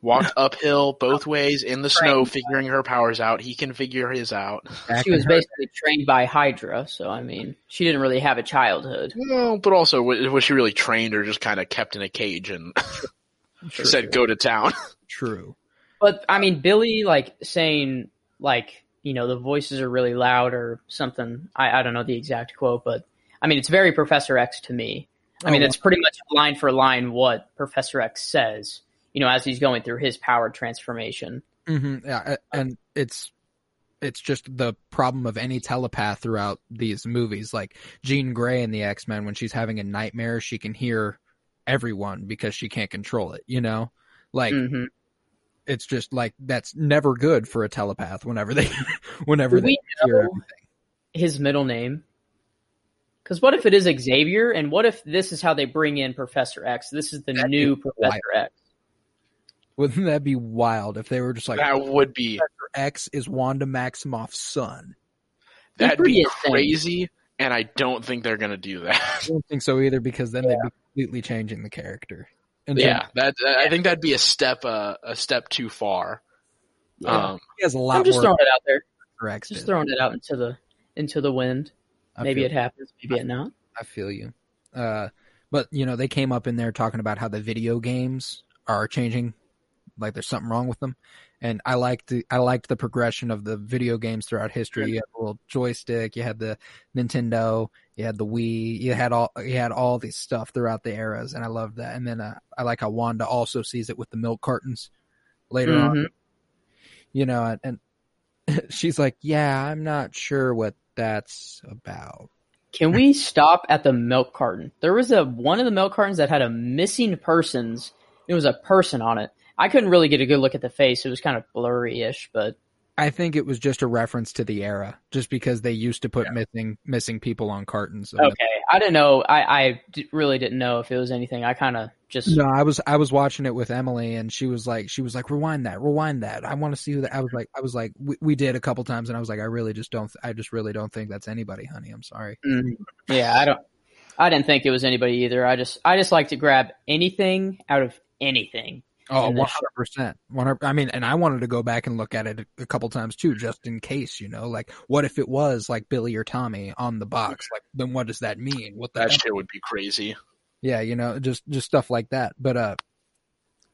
Walked uphill both ways in the snow, figuring her powers out. He can figure his out. She was basically trained by Hydra, so I mean, she didn't really have a childhood. Well, but also, was she really trained or just kind of kept in a cage and True. said, "Go to town"? True. But I mean, Billy like saying like you know the voices are really loud or something. I I don't know the exact quote, but I mean it's very Professor X to me. I mean Oh, it's pretty much line for line what Professor X says. You know, as he's going through his power transformation. hmm Yeah, and it's it's just the problem of any telepath throughout these movies. Like Jean Grey in the X Men, when she's having a nightmare, she can hear everyone because she can't control it. You know, like hmm it's just like that's never good for a telepath. Whenever they, whenever Do they hear everything. his middle name? Because what if it is Xavier, and what if this is how they bring in Professor X? This is the That'd new be Professor X. Wouldn't that be wild if they were just like that would be Professor X is Wanda Maximoff's son? that'd pretty be insane. crazy, and I don't think they're gonna do that. I don't think so either because then they'd be completely changing the character. And then yeah, that I think that'd be a step uh, a step too far. Um, he has a lot I'm just more throwing it out there. for Just throwing it out into the into the wind. I Maybe it happens. Maybe it not. I feel you. Uh, but you know, they came up in there talking about how the video games are changing, like there's something wrong with them. And I liked the I liked the progression of the video games throughout history. You had the little joystick, you had the Nintendo, you had the Wii, you had all you had all these stuff throughout the eras, and I loved that. And then uh, I like how Wanda also sees it with the milk cartons later on. Mhm. You know, and, and she's like, "Yeah, I'm not sure what that's about." Can we stop at the milk carton? There was a one of the milk cartons that had a missing persons. It was a person on it. I couldn't really get a good look at the face. It was kind of blurry-ish, but I think it was just a reference to the era, just because they used to put missing missing people on cartons. okay. I didn't know. I, I d- really didn't know if it was anything. I kind of just No, I was I was watching it with Emily, and she was like, she was like, rewind that, rewind that. I want to see who that. I was like, I was like, we, we did a couple times, and I was like, I really just don't, I just really don't think that's anybody, honey. I'm sorry. Mhm. yeah. I don't. I didn't think it was anybody either. I just I just like to grab anything out of anything. Oh, And one the- hundred percent, one hundred. I mean, and I wanted to go back and look at it a, a couple times too, just in case, you know, like what if it was like Billy or Tommy on the box? Like, then what does that mean? What that shit would be crazy. Yeah, you know, just just stuff like that. But uh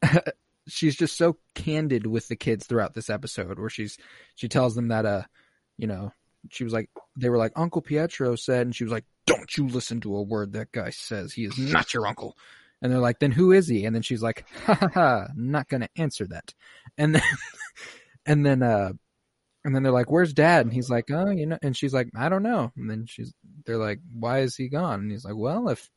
she's just so candid with the kids throughout this episode where she's she tells them that uh you know, she was like they were like Uncle Pietro said and she was like don't you listen to a word that guy says. He is not your uncle. And they're like, then who is he? And then she's like, ha ha ha, not gonna answer that. And then, and then, uh, and then they're like, where's dad? And he's like, oh, you know, and she's like, I don't know. And then she's, they're like, why is he gone? And he's like, well, if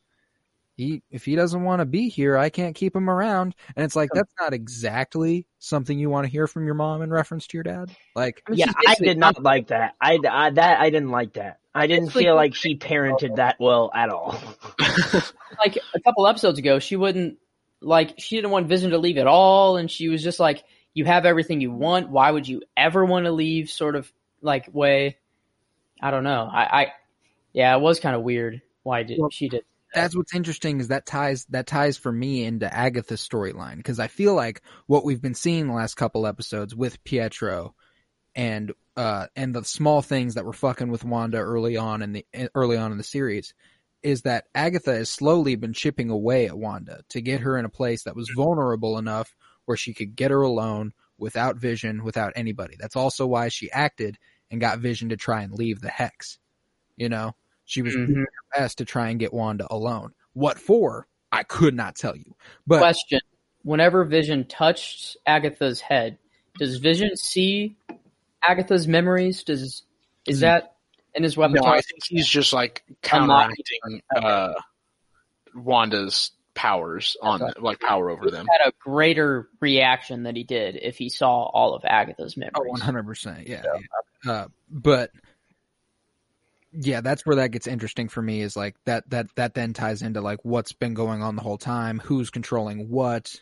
he, if he doesn't want to be here, I can't keep him around. And it's like, that's not exactly something you want to hear from your mom in reference to your dad. Like, I mean, Yeah, I did not like that. I, I that I didn't like that. I didn't Basically- feel like she parented that well at all. like a couple episodes ago, she wouldn't like she didn't want Vision to leave at all, and she was just like, "You have everything you want. Why would you ever want to leave?" Sort of like way. I don't know. I, I yeah, it was kind of weird. Why did Well, she did? That's what's interesting is that ties that ties for me into Agatha's storyline because I feel like what we've been seeing the last couple episodes with Pietro and uh and the small things that were fucking with Wanda early on in the early on in the series is that Agatha has slowly been chipping away at Wanda to get her in a place that was vulnerable enough where she could get her alone without Vision, without anybody. That's also why she acted and got Vision to try and leave the hex. You know, she was Mhm. doing her best to try and get Wanda alone. What for? I could not tell you. But Question: Whenever Vision touched Agatha's head, does Vision see Agatha's memories? Does is that in his weapon? No, I think he's just like counteracting uh, Wanda's powers on Okay. like power over them. had a greater reaction than he did if he saw all of Agatha's memories. Oh, one hundred percent. Yeah. yeah. Uh, but yeah, that's where that gets interesting for me. Is like that that that then ties into like what's been going on the whole time, who's controlling what.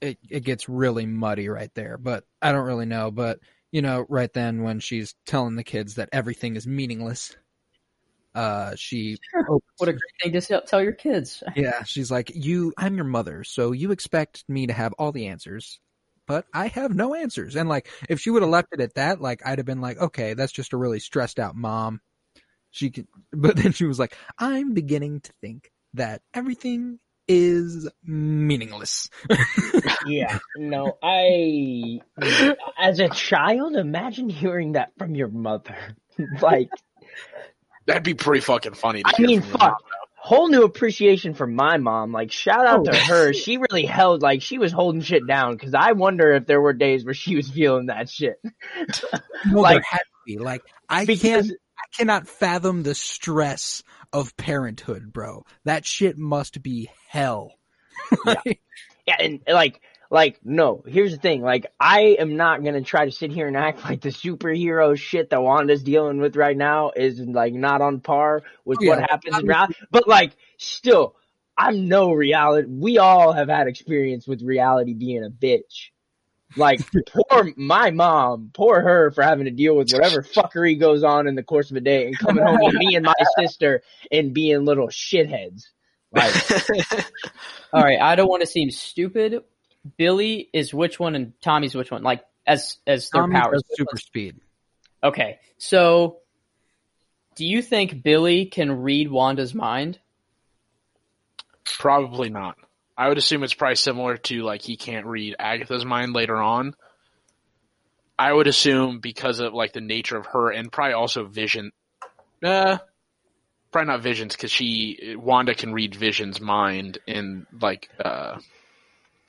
It it gets really muddy right there, but I don't really know. But you know, right then when she's telling the kids that everything is meaningless, uh, she What a great thing to tell- tell your kids. yeah, she's like, "You, I'm your mother, so you expect me to have all the answers, but I have no answers." And like, if she would have left it at that, like, I'd have been like, "Okay, that's just a really stressed out mom." She could, but then she was like, "I'm beginning to think that everything is meaningless." Yeah, no, I as a child, imagine hearing that from your mother. like, That'd be pretty fucking funny. To I hear mean, from your fuck. Whole new appreciation for my mom. Like, shout out oh, to her. She really held, like, she was holding shit down. Cause I wonder if there were days where she was feeling that shit. No, Like- there had to be. Like, I Because- can't, I cannot fathom the stress of parenthood, bro. That shit must be hell. Like, Yeah, and like, like, no, here's the thing. Like, I am not gonna try to sit here and act like the superhero shit that Wanda's dealing with right now is like not on par with oh, Yeah, what happens in reality. But like, still, I'm no reality. We all have had experience with reality being a bitch. Like, poor my mom, poor her for having to deal with whatever fuckery goes on in the course of a day and coming home to me and my sister and being little shitheads. Like, All right, I don't want to seem stupid. Billy is which one and Tommy's which one? Like as as their Tommy powers. super speed. Okay, so do you think Billy can read Wanda's mind? Probably not. I would assume it's probably similar to like he can't read Agatha's mind later on. I would assume because of like the nature of her and probably also Vision. Uh, probably not Vision's because she Wanda can read Vision's mind in like uh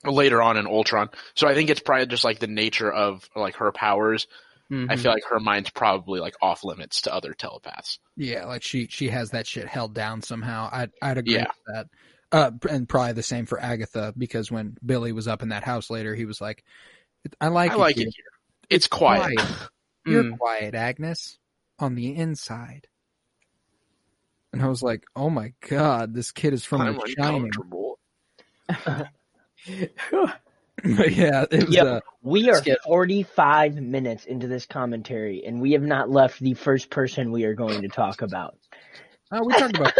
later on in Ultron. So I think it's probably just like the nature of like her powers. Mm-hmm. I feel like her mind's probably like off limits to other telepaths. Yeah, like she she has that shit held down somehow. I'd I'd agree Yeah. with that. Uh, and probably the same for Agatha because when Billy was up in that house later, he was like, "I like I it like here. it here. It's quiet. You're Mm. quiet, Agnes, on the inside." And I was like, "Oh my god, this kid is from I'm The Shining." uncomfortable. Yeah, it was. Yep. Uh, we are Skip. 45 minutes into this commentary and we have not left the first person we are going to talk about. oh, we talked about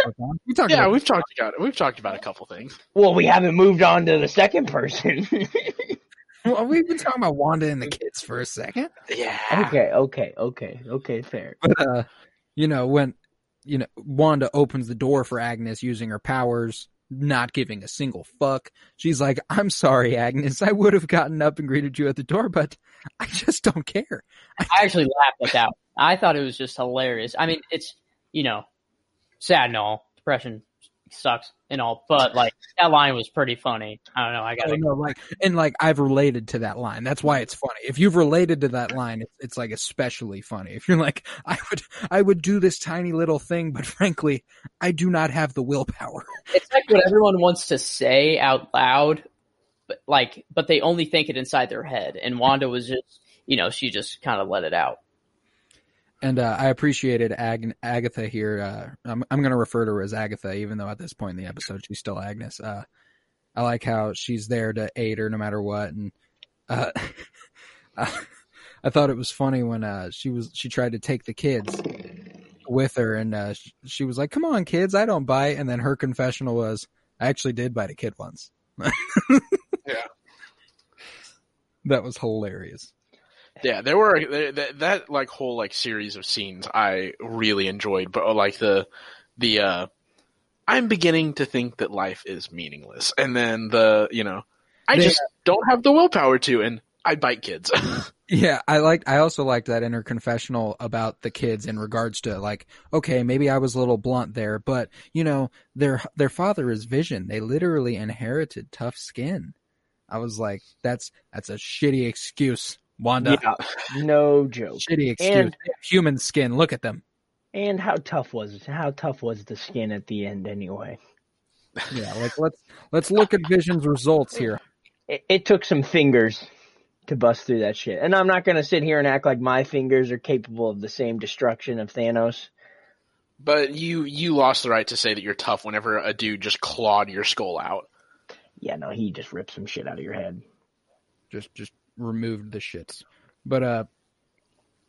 we talked. Yeah, about we've talked about we've talked about a couple things. Well, we haven't moved on to the second person. well, we've been talking about Wanda and the kids for a second. Yeah. okay, okay, okay, okay, fair. But uh, you know, when you know Wanda opens the door for Agnes using her powers, not giving a single fuck. She's like, "I'm sorry, Agnes. I would have gotten up and greeted you at the door, but I just don't care." I actually laughed at that. I thought it was just hilarious. I mean, it's you know, sad and all. Depression sucks and all, but like that line was pretty funny. I don't know. I got don't oh, know, like, and like I've related to that line. That's why it's funny. If you've related to that line, it's, it's like especially funny. If you're like, I would, I would do this tiny little thing, but frankly, I do not have the willpower. It's like what everyone wants to say out loud, but like, but they only think it inside their head. And Wanda was just, you know, she just kind of let it out. And uh, I appreciated Ag- Agatha here. Uh, I'm I'm going to refer to her as Agatha, even though at this point in the episode she's still Agnes. Uh, I like how she's there to aid her no matter what, and uh, I thought it was funny when uh, she was she tried to take the kids with her, and uh, sh- she was like, "Come on, kids, I don't bite," and then her confessional was, "I actually did bite a kid once." Yeah. that was hilarious. Yeah, there were that, that like whole like series of scenes I really enjoyed, but like the the uh I'm beginning to think that life is meaningless, and then the you know I They- just don't have the willpower to, and I bite kids. Yeah, I liked. I also liked that in her confessional about the kids in regards to like, okay, maybe I was a little blunt there, but you know, their their father is Vision. They literally inherited tough skin. I was like, that's that's a shitty excuse, Wanda. Yeah, no joke. Shitty excuse. And- Human skin. Look at them. And how tough was how tough was the skin at the end anyway? Yeah, like let's let's look at Vision's results here. It, it took some fingers to bust through that shit. And I'm not going to sit here and act like my fingers are capable of the same destruction of Thanos. but you you lost the right to say that you're tough whenever a dude just clawed your skull out. Yeah, no, he just ripped some shit out of your head. just just removed the shits. But uh,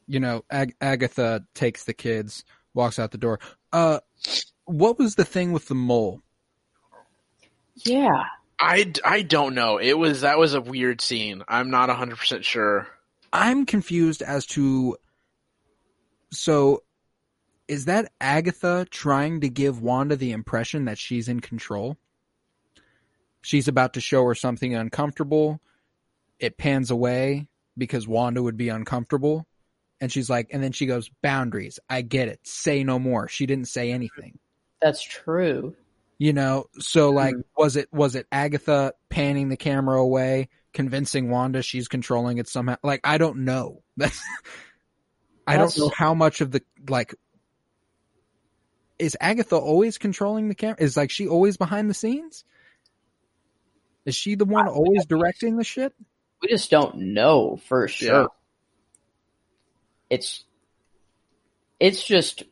you know, Ag- Agatha takes the kids, walks out the door. Uh, what was the thing with the mole? Yeah. I, I don't know. It was that was a weird scene. I'm not 100 percent sure. I'm confused as to. So, is that Agatha trying to give Wanda the impression that she's in control? She's about to show her something uncomfortable. It pans away because Wanda would be uncomfortable. And she's like, and then she goes, boundaries. I get it. Say no more. She didn't say anything. That's true. You know, so hmm. like, was it, was it Agatha panning the camera away, convincing Wanda she's controlling it somehow? Like, I don't know. That's, I don't know how much of the, like, is Agatha always controlling the camera? Is like she always behind the scenes? Is she the one always directing the shit? We just don't know for sure. Yeah. It's it's just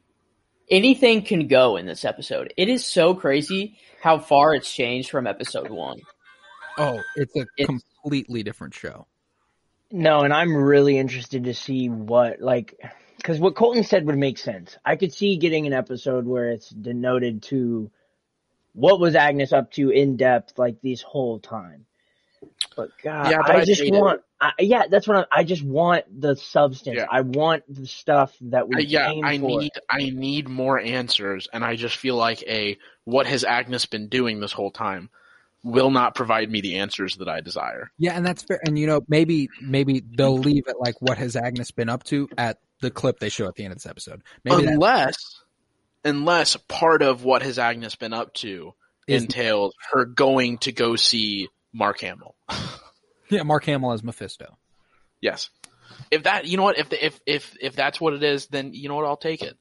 anything can go in this episode. It is so crazy how far it's changed from episode one. Oh, it's a It's- completely different show. No, and I'm really interested to see what like because what Colton said would make sense. I could see getting an episode where it's denoted to what was Agnes up to in depth like this whole time. But God, Yeah, but I I just want. I, yeah, that's what I, I just want the substance. Yeah. I want the stuff that we Uh, yeah, came I for. need I need more answers, and I just feel like a what has Agnes been doing this whole time will not provide me the answers that I desire. Yeah, and that's fair. And you know, maybe maybe they'll leave it like what has Agnes been up to at the clip they show at the end of this episode. Maybe that unless unless part of what has Agnes been up to entails her going to go see Mark Hamill. yeah, Mark Hamill as Mephisto. Yes. If that, you know what, if the, if if if that's what it is, then you know what, I'll take it.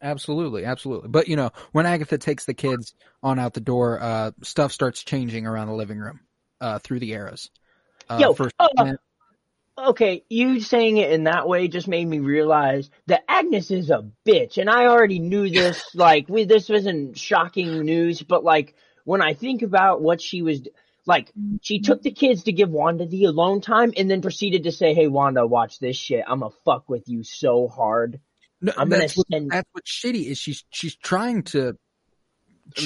Absolutely, absolutely. But you know, when Agatha takes the kids on out the door, uh, stuff starts changing around the living room, uh, through the arrows. Uh, Yo, first, uh, Okay, you saying it in that way just made me realize that Agnes is a bitch, and I already knew this. like, we, this wasn't shocking news, but like when I think about what she was, like, mm-hmm. she took the kids to give Wanda the alone time, and then proceeded to say, "Hey, Wanda, watch this shit. I'm gonna fuck with you so hard." no, I'm gonna that's, what, send- that's what's shitty is she's she's trying to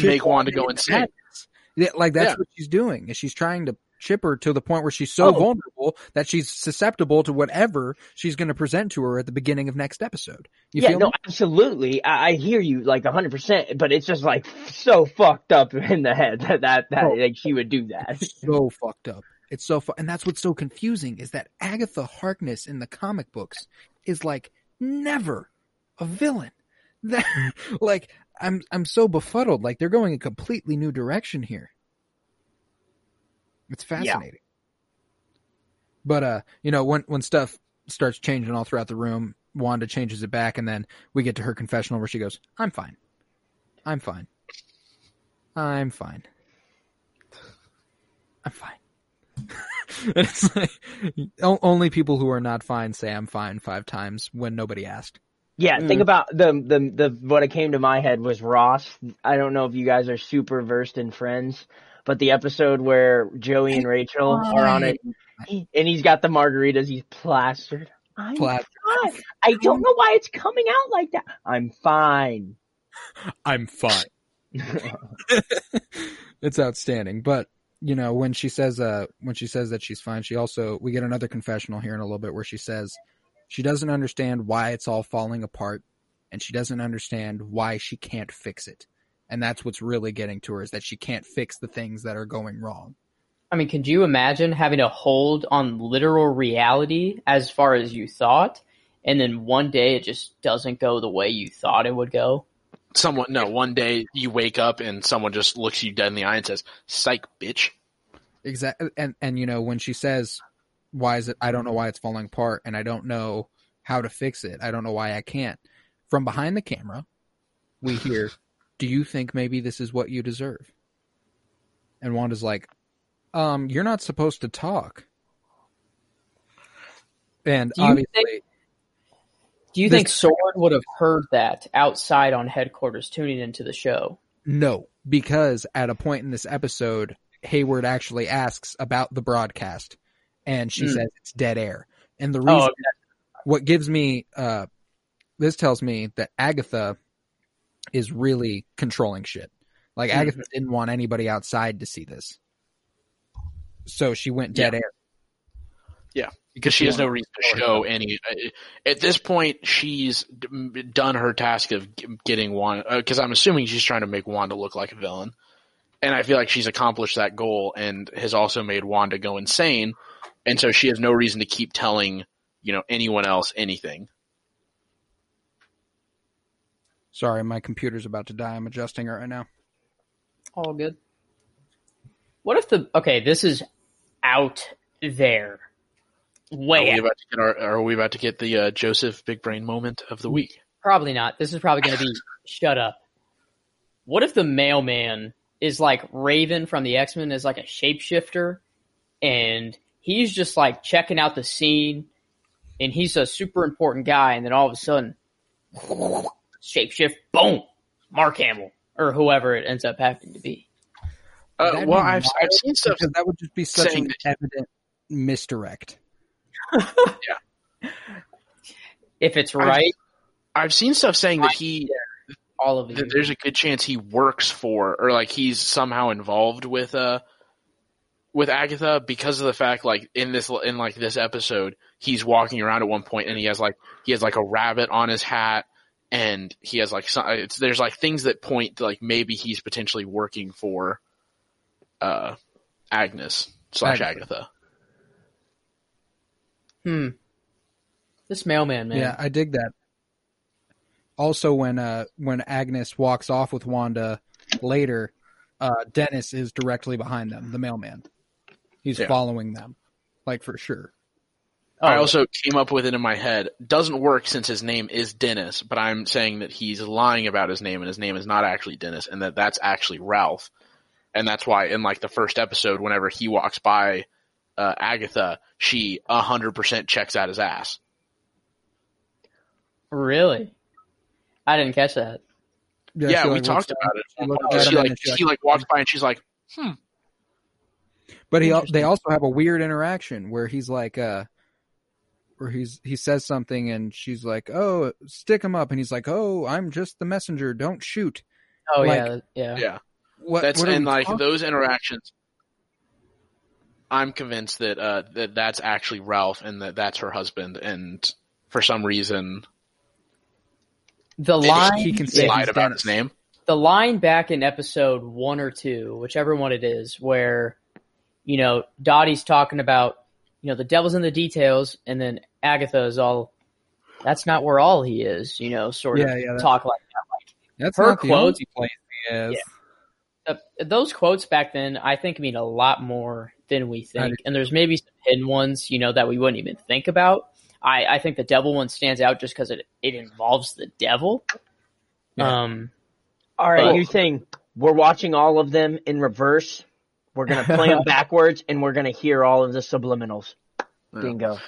Make Wanda go insane. madness. Yeah, like that's Yeah. what she's doing. Is she's trying to chip her to the point where she's so Oh. vulnerable that she's susceptible to whatever she's going to present to her at the beginning of next episode. You yeah, feel no, me? absolutely. I, I hear you like hundred percent, but it's just like so fucked up in the head that that, that Oh. like she would do that. It's so fucked up. It's so fu- and that's what's so confusing is that Agatha Harkness in the comic books is like never a villain. That like I'm I'm so befuddled. Like they're going a completely new direction here. It's fascinating. But uh, you know, when when stuff starts changing all throughout the room, Wanda changes it back, and then we get to her confessional where she goes, "I'm fine. I'm fine. I'm fine. I'm fine." and it's like only people who are not fine say "I'm fine" five times when nobody asked. Yeah, think Mm. about the the the what came to my head was Ross. I don't know if you guys are super versed in Friends, but the episode where Joey and Rachel are on it, and he's got the margaritas. He's plastered. I'm Plastered. fine. I don't know why it's coming out like that. I'm fine. I'm fine. it's outstanding. But you know, when she says uh when she says that she's fine, she also we get another confessional here in a little bit where she says she doesn't understand why it's all falling apart and she doesn't understand why she can't fix it. And that's what's really getting to her is that she can't fix the things that are going wrong. I mean, could you imagine having a hold on literal reality as far as you thought, and then one day it just doesn't go the way you thought it would go? Someone, no, one day you wake up and someone just looks you dead in the eye and says, "Psych, bitch." Exactly. And and you know, when she says why is it I don't know why it's falling apart and I don't know how to fix it. I don't know why I can't. From behind the camera, we hear, "Do you think maybe this is what you deserve?" And Wanda's like, "Um, you're not supposed to talk." And Do obviously, think- Do you think S.W.O.R.D would have heard that outside on headquarters tuning into the show? no, because at a point in this episode, Hayward actually asks about the broadcast, and she Hmm. says it's dead air. And the reason Oh, what gives me uh this tells me that Agatha is really controlling shit. Like Mhm. Agatha didn't want anybody outside to see this. So she went dead air. Yeah. because she has no reason to show any. uh, At this point, she's d- done her task of g- getting Wanda. Because I'm assuming she's trying to make Wanda look like a villain, and I feel like she's accomplished that goal and has also made Wanda go insane. And so she has no reason to keep telling you know anyone else anything. Sorry, my computer's about to die. I'm adjusting it right now. all good. What if the okay? This is out there, Are way we out. about to get our, Are we about to get the uh, Joseph Big Brain moment of the week? Probably not. This is probably going to be shut up. What if the mailman is like Raven from the X Men is like a shapeshifter, and he's just like checking out the scene, and he's a super important guy, and then all of a sudden, shapeshift, boom, Mark Hamill or whoever it ends up having to be. Uh, well, be I've, I've seen stuff. because that would just be such saying an evident misdirect. If it's I've- right, I've seen stuff saying that he all of that it. there's a good chance he works for or like he's somehow involved with uh with Agatha because of the fact like in this in like this episode he's walking around at one point and he has like he has like a rabbit on his hat and he has like some, it's there's like things that point to like maybe he's potentially working for uh Agnes slash Agatha. Agatha. Hmm. This mailman, man. Yeah, I dig that. Also, when uh when Agnes walks off with Wanda later, uh Dennis is directly behind them, the mailman. He's Yeah. following them, like for sure. Oh, I also came up with it in my head. Doesn't work since his name is Dennis, but I'm saying that he's lying about his name and his name is not actually Dennis and that that's actually Ralph. And that's why in like the first episode, whenever he walks by uh, Agatha, she a hundred percent checks out his ass. really? I didn't catch that. Yeah, she, we like, talked about it. she She like then she, he like walks by and she's like, hmm. But he they also have a weird interaction where he's like uh where he's he says something and she's like, "Oh, stick him up." And he's like, "Oh, I'm just the messenger. Don't shoot." Oh Like- yeah, yeah. yeah. What That's what and like talking- those interactions. I'm convinced that uh, that that's actually Ralph and that that's her husband, and for some reason The line he can he say lied about his name. the line back in episode one or two, whichever one it is, where you know Dottie's talking about you know the devil's in the details, and then Agatha is all that's not where all he is, you know, sort Yeah, of yeah, talk like that. Like That's her not the quotes- only place he is. Uh, those quotes back then, I think, mean a lot more than we think, and there's maybe some hidden ones, you know, that we wouldn't even think about. I, I think the devil one stands out just because it it involves the devil. Yeah. Um, All right, But- you're saying we're watching all of them in reverse. We're gonna play them backwards, and we're gonna hear all of the subliminals. Yeah. Bingo.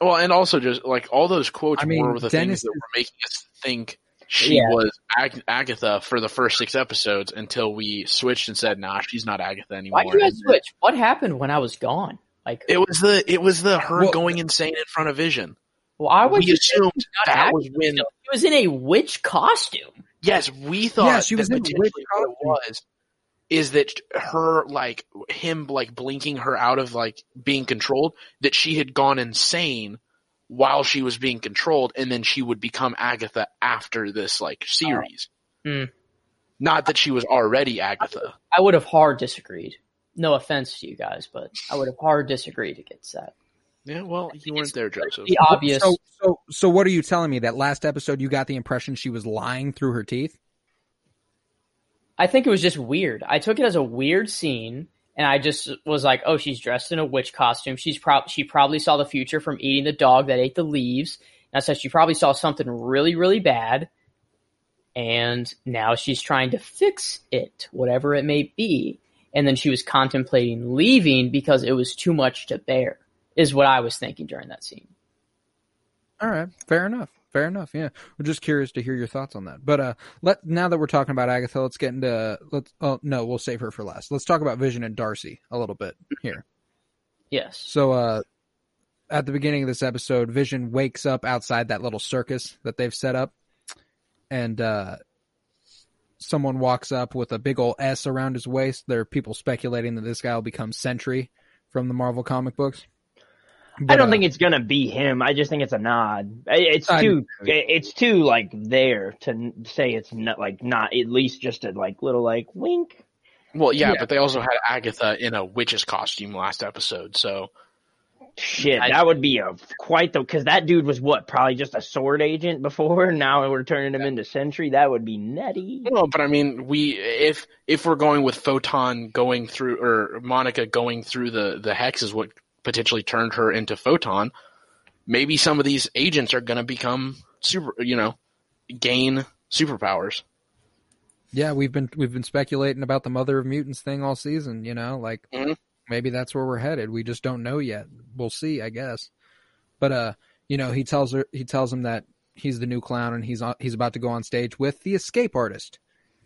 Well, and also just like all those quotes I mean, were the Dennis things that were making us think she Yeah. was Ag- Agatha for the first six episodes until we switched and said, "Nah, she's not Agatha anymore." why did you guys switch? What happened when I was gone? Like, It was the it was the her Well- going insane in front of Vision. well, I was we assumed not that was when still. He was in a witch costume. yes, we thought Yeah, she was that in potentially witch what it was is that her like him like blinking her out of like being controlled that she had gone insane while she was being controlled and then she would become Agatha after this like series. Hmm. Not that she was already Agatha. I would have hard disagreed. No offense to you guys, but I would have hard disagreed against that. Yeah, well, you weren't there, Joseph. The obvious. So, so, so, what are you telling me? That last episode, you got the impression she was lying through her teeth? I think it was just weird. I took it as a weird scene, and I just was like, "Oh, she's dressed in a witch costume. She's prob she probably saw the future from eating the dog that ate the leaves." And I said she probably saw something really, really bad, and now she's trying to fix it, whatever it may be. And then she was contemplating leaving because it was too much to bear. Is what I was thinking during that scene. All right, fair enough. Fair enough. Yeah, we're just curious to hear your thoughts on that. But uh, let now that we're talking about Agatha, let's get into let's. Oh no, we'll save her for last. Let's talk about Vision and Darcy a little bit here. Yes. So, uh, at the beginning of this episode, Vision wakes up outside that little circus that they've set up, and uh, someone walks up with a big old S around his waist. There are people speculating that this guy will become Sentry from the Marvel comic books. I don't uh, think it's gonna be him. I just think it's a nod. It's too. agree. It's too like there to say it's not like not at least just a like little like wink. Well, yeah, Yeah. but they also had Agatha in a witch's costume last episode, so Shit, I- that would be a quite the because that dude was what probably just a S.W.O.R.D agent before. Now we're turning him into Sentry. That would be nutty. Well, but I mean, we if if we're going with Photon going through or Monica going through the the hex is what potentially turned her into Photon. Maybe some of these agents are going to become super, you know, gain superpowers. Yeah, we've been we've been speculating about the Mother of Mutants thing all season. You know, like Mhm. maybe that's where we're headed. We just don't know yet. We'll see, I guess. But uh, you know, he tells her he tells him that he's the new clown and he's on, he's about to go on stage with the escape artist,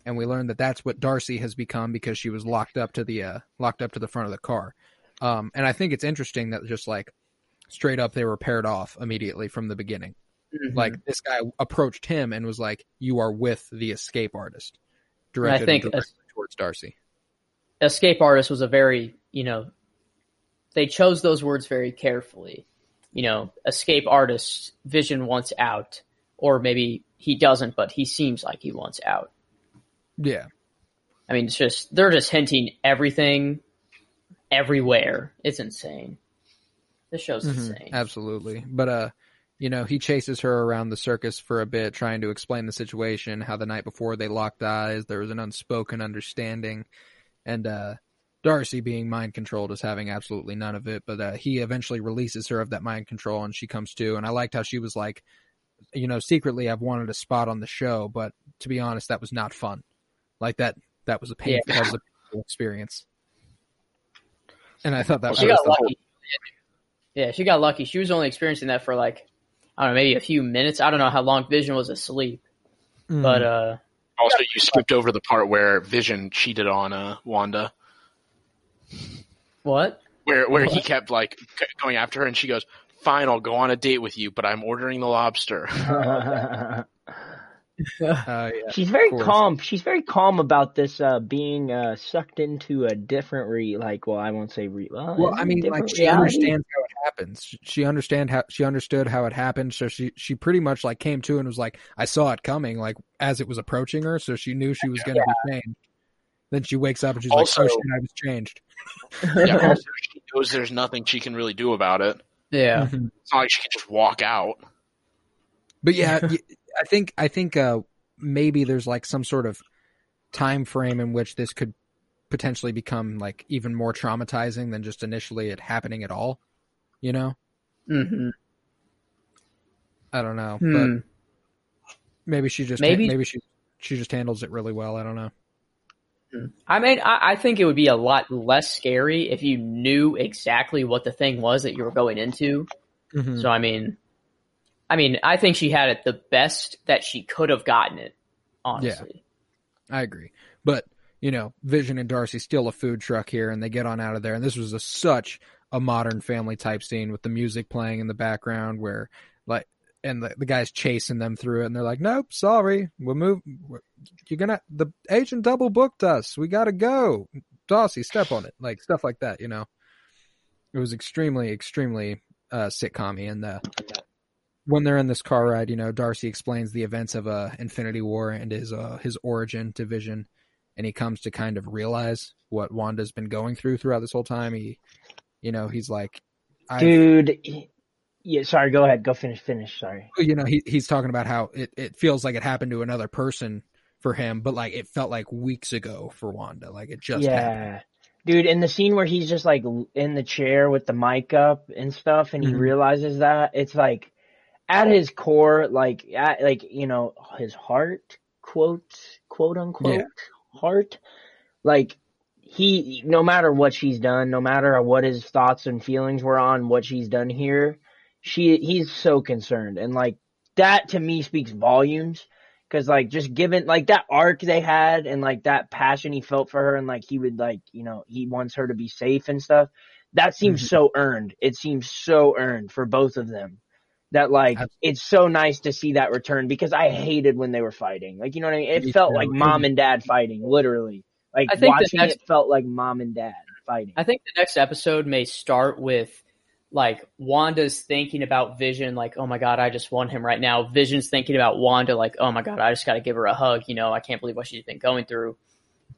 and we learn that that's what Darcy has become because she was locked up to the uh locked up to the front of the car. Um, and I think it's interesting that just like straight up they were paired off immediately from the beginning. Mhm. Like this guy approached him and was like, "You are with the escape artist," I directed think directly towards Darcy. escape artist was a very you know they chose those words very carefully you know escape artist vision wants out or maybe he doesn't but he seems like he wants out Yeah, i mean it's just they're just hinting everything everywhere it's insane this show's Mhm, insane absolutely. But uh, you know, he chases her around the circus for a bit, trying to explain the situation. How the night before they locked eyes, there was an unspoken understanding, and uh, Darcy, being mind controlled, is having absolutely none of it. But uh, he eventually releases her of that mind control, and she comes to. And I liked how she was like, you know, secretly I've wanted a spot on the show, but to be honest, that was not fun. Like that, that was a painful, that was a painful experience. And I thought that she was got the whole- lucky. Yeah she got lucky. She was only experiencing that for like i don't know maybe a few minutes. I don't know how long vision was asleep. Mhm. but uh Also, you skipped over the part where Vision cheated on uh, Wanda, what? Where where he kept like going after her, and she goes, "Fine, I'll go on a date with you, but I'm ordering the lobster." Uh, yeah. She's very calm. She's very calm about this uh, being uh, sucked into a different re like. Well, I won't say re. Well, Well, I mean, like she reality? understands how it happens. She understand how she understood how it happened, so she she pretty much like came to and was like, I saw it coming, like as it was approaching her, so she knew she was going to be changed. Then she wakes up and she's Also- like, "Oh shit, I was changed." yeah, also, she knows there's nothing she can really do about it. yeah Mhm. It's not like she can just walk out. But yeah, y- I think I think uh, maybe there's like some sort of time frame in which this could potentially become like even more traumatizing than just initially it happening at all. You know, hmm I don't know, Hmm. but maybe she just Maybe- maybe she she just handles it really well. I don't know. I mean, I, I think it would be a lot less scary if you knew exactly what the thing was that you were going into. Mhm. So, I mean, I mean, I think she had it the best that she could have gotten it. Honestly, I agree. But, you know, Vision and Darcy steal a food truck here and they get on out of there. And this was a, such a modern family type scene with the music playing in the background where, like, and the, the guy's chasing them through it and they're like, nope, sorry. We'll move. You're gonna, the agent double booked us. We gotta go. Darcy, step on it. Like, stuff like that, you know? It was extremely, extremely, uh, sitcom and, uh, when they're in this car ride, you know, Darcy explains the events of uh, Infinity War and his uh, his origin to Vision, and he comes to kind of realize what Wanda's been going through throughout this whole time. He, you know, he's like, dude. Yeah, sorry. Go ahead. Go finish. Finish. Sorry. you know, he he's talking about how it it feels like it happened to another person for him, but like it felt like weeks ago for Wanda, like it just happened. yeah. Dude, in the scene where he's just like in the chair with the mic up and stuff, and he Mhm. realizes that it's like at his core, like at like you know his heart, quote quote unquote heart, like he no matter what she's done, no matter what his thoughts and feelings were on what she's done here, she he's so concerned, and like that to me speaks volumes. Cause like just given like that arc they had and like that passion he felt for her and like he would like you know he wants her to be safe and stuff. That seems Mhm. so earned. It seems so earned for both of them. That like Absolutely. it's so nice to see that return because I hated when they were fighting. Like you know what I mean? It Me felt too. like mom and dad fighting, literally. Like I think the watching next- it felt like mom and dad fighting. I think the next episode may start with like Wanda's thinking about Vision, like, oh my god, I just want him right now. Vision's thinking about Wanda, like, oh my god, I just got to give her a hug. You know, I can't believe what she's been going through,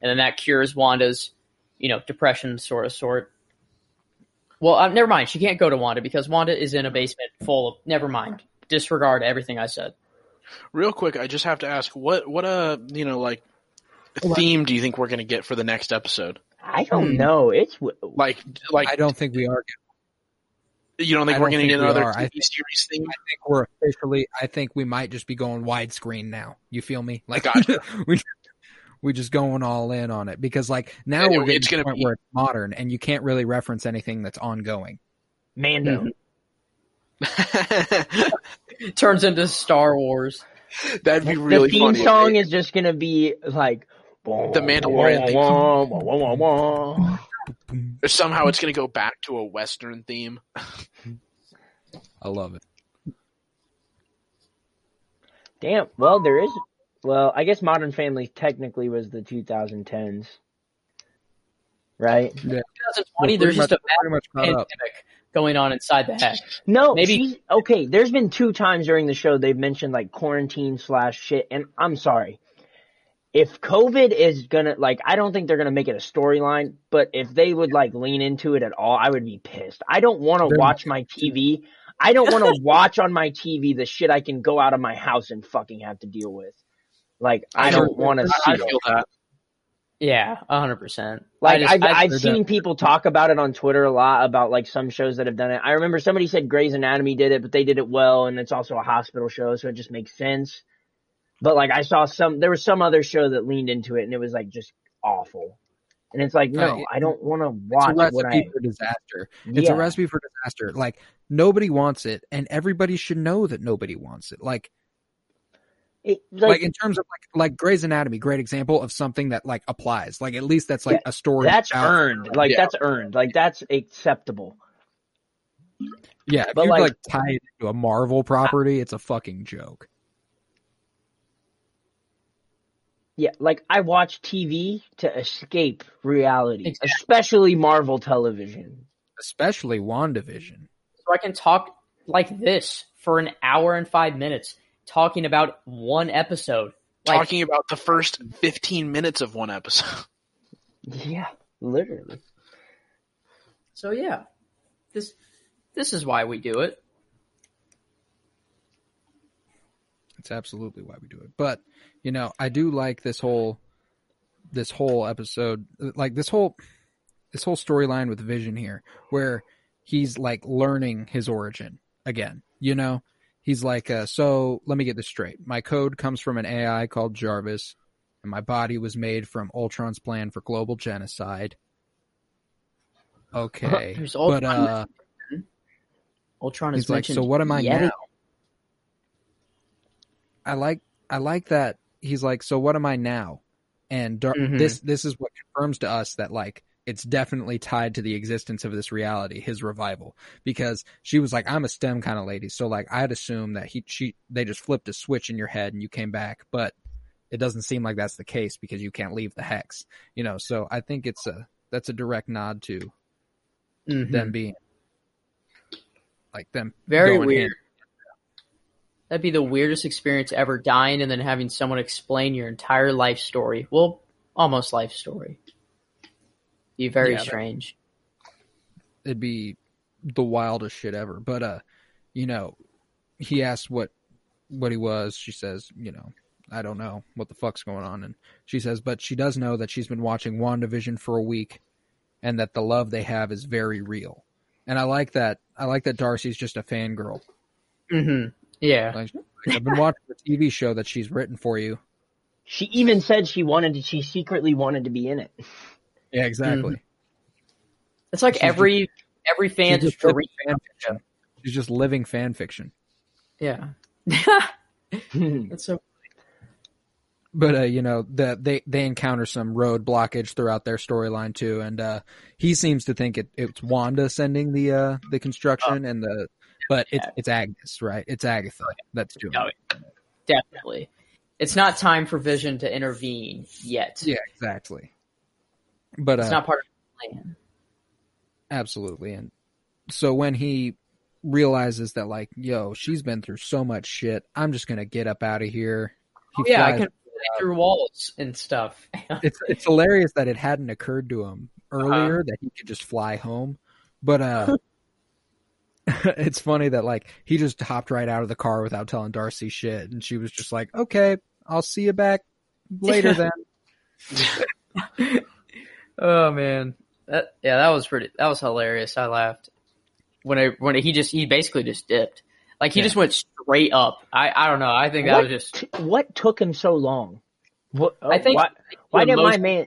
and then that cures Wanda's, you know, depression sort of sort. Well, uh, never mind. She can't go to Wanda because Wanda is in a basement full of. Never mind. Disregard everything I said. Real quick, I just have to ask, what what uh you know like theme do you think we're gonna get for the next episode? I don't Hmm. know. It's Like like I don't think we are. you don't think I we're don't gonna get another are. I series theme? I think we're officially. I think we might just be going widescreen now. You feel me? Like Gotcha. we we just going all in on it because like now And we're getting it's to the gonna point be- where it's modern and you can't really reference anything that's ongoing. Mando. Mm-hmm. Turns into Star Wars. That'd be really the theme funny. song is just gonna be like The Mandalorian theme. Or somehow it's going to go back to a Western theme. I love it. Damn. Well, there is. Well, I guess Modern Family technically was the 2010s, right? 2020, there's pretty just much- a pretty much caught pandemic going on inside the head. No, Maybe- okay. There's been two times during the show they've mentioned like quarantine slash shit, and I'm sorry. If COVID is gonna like, I don't think they're gonna make it a storyline, but if they would like lean into it at all, I would be pissed. I don't want to watch my TV. I don't want to watch on my TV the shit I can go out of my house and fucking have to deal with. Like, I, don't want to see I it. that. Yeah, hundred percent. Like I I've, just, I, I've they're seen people talk about it on Twitter a lot about like some shows that have done it. I remember somebody said Grey's Anatomy did it, but they did it well, and it's also a hospital show, so it just makes sense. But like I saw some, there was some other show that leaned into it, and it was like just awful. And it's like, no, Right. I don't want to watch. It's watch a what recipe I. for disaster. It's Yeah. a recipe for disaster. Like nobody wants it, and everybody should know that nobody wants it. Like, It, like, like, in terms of like like Grey's Anatomy, great example of something that like applies. Like at least that's like a story. that's about- earned. Like Yeah. that's earned. Like that's acceptable. Yeah, if But, you like- like, tie it to a Marvel property, it's a fucking joke. Yeah, like I watch TV to escape reality, Exactly. especially Marvel television. Especially WandaVision. so I can talk like this for an hour and five minutes, talking about one episode. Like, Talking about the first 15 minutes of one episode. Yeah, literally. so yeah, this this is why we do it. It's absolutely why we do it. But you know, I do like this whole this whole episode, like this whole this whole storyline with Vision here, where he's like learning his origin again. You know, he's like, uh, so let me get this straight. My code comes from an AI called Jarvis, and my body was made from Ultron's plan for global genocide. Okay, but Ultron uh, Ultron is like, so what am I yet now? I like I like that he's like, so what am I now? And Dar- Mhm. this this is what confirms to us that like it's definitely tied to the existence of this reality, his revival, because she was like, I'm a STEM kind of lady, so like I'd assume that he she they just flipped a switch in your head and you came back, but it doesn't seem like that's the case because you can't leave the hex, you know. So I think it's a that's a direct nod to Mhm. them being like them Very going weird. hand- That'd be the weirdest experience ever, dying and then having someone explain your entire life story. Well, almost life story. Be very Yeah, that- strange. it'd be the wildest shit ever. But uh, you know, he asked what what he was. She says, you know, I don't know what the fuck's going on, and she says, but she does know that she's been watching WandaVision for a week, and that the love they have is very real. And I like that. I like that Darcy's just a fangirl. hmm Yeah. Like, I've been watching the TV show that she's written for you. She even said she wanted to, she secretly wanted to be in it. Yeah, exactly. It's like She's every every She's just dream. fan fiction. She's just living fan fiction. Yeah. That's so but uh, you know that they they encounter some road blockage throughout their storyline too, and uh, he seems to think it, it's Wanda sending the uh, the construction and the, but it's it's Agnes, right? It's Agatha that's doing Oh, it. definitely. It's not time for Vision to intervene yet. Yeah, exactly. But uh, It's not part of the plan. absolutely, and so when he realizes that like, yo, she's been through so much shit, I'm just gonna get up out of here. He Oh, yeah, I can fly through walls and stuff. it's it's hilarious that it hadn't occurred to him Uh-huh. earlier that he could just fly home. But uh it's funny that like he just hopped right out of the car without telling Darcy shit and she was just like, "Okay, I'll see you back later then." Oh man, that yeah, that was pretty. That was hilarious. I laughed when I when he just he basically just dipped. Like he Yeah. just went straight up. I I don't know. I think that What, was just t- what took him so long? What, oh, I think why, why did my emotion- man?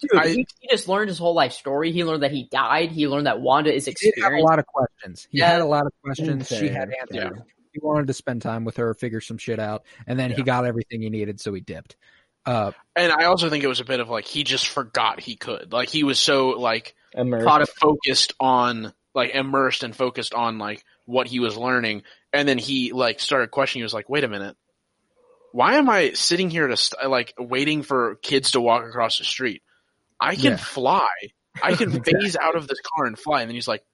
Dude, I- he, he just learned his whole life story. He learned that he died. He learned that Wanda is He did a lot of questions. He Yeah. had a lot of questions. She had Insane. answers. He wanted to spend time with her, figure some shit out, and then he got everything he needed, so he dipped. Uh, And I also think it was a bit of like he just forgot he could. Like he was so like Immersed. caught focused on like immersed and focused on like what he was learning, and then he like started questioning. He was like, "Wait a minute, why am I sitting here to st- like waiting for kids to walk across the street? I can Yeah. fly. I can phase out of this car and fly." And then he's like,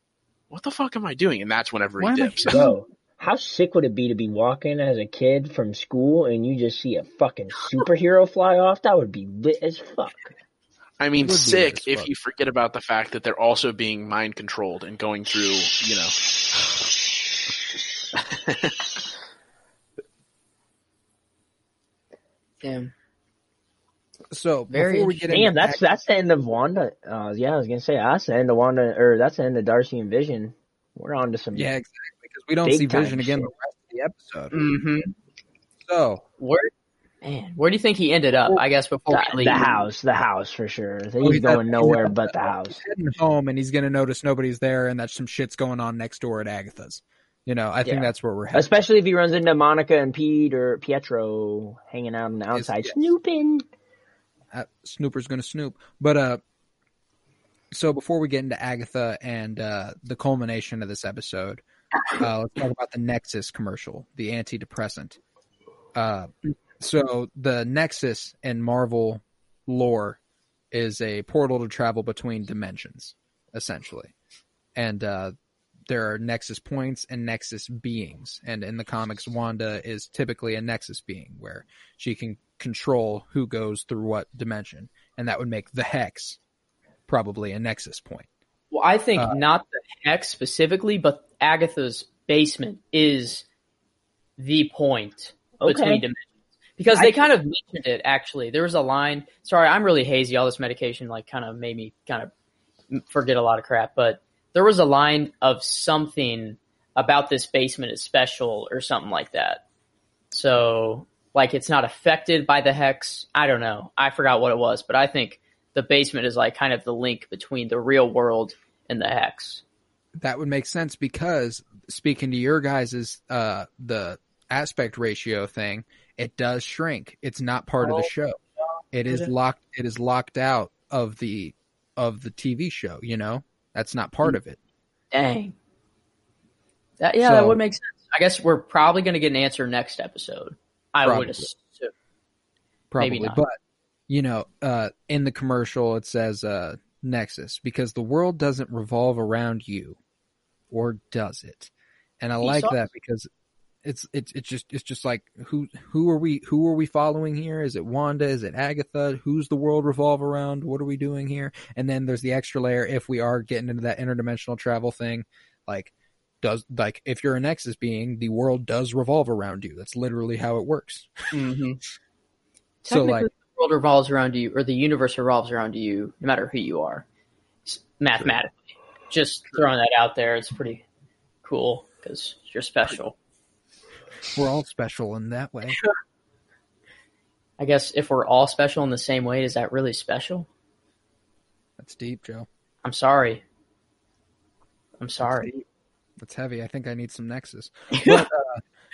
"What the fuck am I doing?" And that's whenever Why he am I dips. here? Bro, how sick would it be to be walking as a kid from school and you just see a fucking superhero fly off? That would be lit as fuck. I mean, sick if fuck. you forget about the fact that they're also being mind controlled and going through, you know. Damn. so Very before we get Damn, into that's that's the end of Wanda. Uh, yeah, I was gonna say that's the end of Wanda, or that's the end of Darcy and Vision. We're on to some. yeah, exactly, because we don't Big see time Vision again shit. the rest of the episode. Mm-hmm. So Where, man, where do you think he ended up? I guess before the, we the house, the house for sure. He's he's going at- nowhere he's but the house. heading home, and he's gonna notice nobody's there, and that some shit's going on next door at Agatha's. You know, I think Yeah. that's where we're headed. Especially if he runs into Monica and Pete or Pietro hanging out on the outside yes. snooping. uh, Snooper's gonna snoop. But uh, so before we get into Agatha and uh, the culmination of this episode, uh, let's talk about the Nexus commercial, the antidepressant. Uh, so the Nexus in Marvel lore is a portal to travel between dimensions, essentially, and uh, there are Nexus points and Nexus beings, and in the comics, Wanda is typically a Nexus being where she can control who goes through what dimension, and that would make the Hex probably a Nexus point. Well, I think Uh, not the hex specifically, but Agatha's basement is the point Okay. between dimensions. Because I- they kind of mentioned it actually. There was a line. Sorry, I'm really hazy. All this medication like kind of made me kind of forget a lot of crap. But there was a line of something about this basement is special or something like that. So like it's not affected by the hex. I don't know. I forgot what it was, but I think the basement is like kind of the link between the real world and the hex. That would make sense because speaking to your guys' uh the aspect ratio thing, it does shrink. It's not part of the Oh. show. It is locked it is locked out of the of the TV show, you know? That's not part of it. Dang. That yeah, that would make sense. I guess we're probably going to get an answer next episode. I Probably. would assume. Probably. But you know, uh in the commercial it says uh Nexus because the world doesn't revolve around you. Or does it? And I He like that because it's it's it's just it's just like who who are we who are we following here? Is it Wanda? Is it Agatha? Who's the world revolve around? What are we doing here? And then there's the extra layer if we are getting into that interdimensional travel thing, like does like if you're a Nexus being, the world does revolve around you. That's literally how it works. Mm-hmm. So like world revolves around you, or the universe revolves around you, no matter who you are, mathematically. Just throwing that out there, it's pretty cool because you're special. we're all special in that way. I guess if we're all special in the same way, is that really special? That's deep, Joe. I'm sorry. I'm sorry. deep. That's heavy. I think I need some Nexus. But,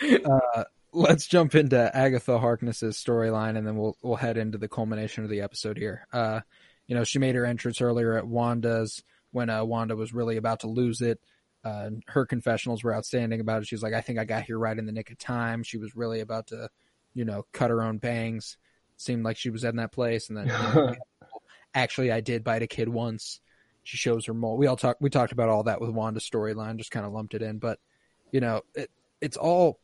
uh, uh, let's jump into Agatha Harkness's storyline, and then we'll we'll head into the culmination of the episode here. Uh, you know, she made her entrance earlier at Wanda's when uh, Wanda was really about to lose it. Uh, her confessionals were outstanding about it. She's like, I think I got here right in the nick of time. She was really about to, you know, cut her own bangs. Seemed like she was in that place, and then you know, actually, I did bite a kid once. She shows her mole. We all talked. We talked about all that with Wanda's storyline. Just kind of lumped it in, but you know, it, it's all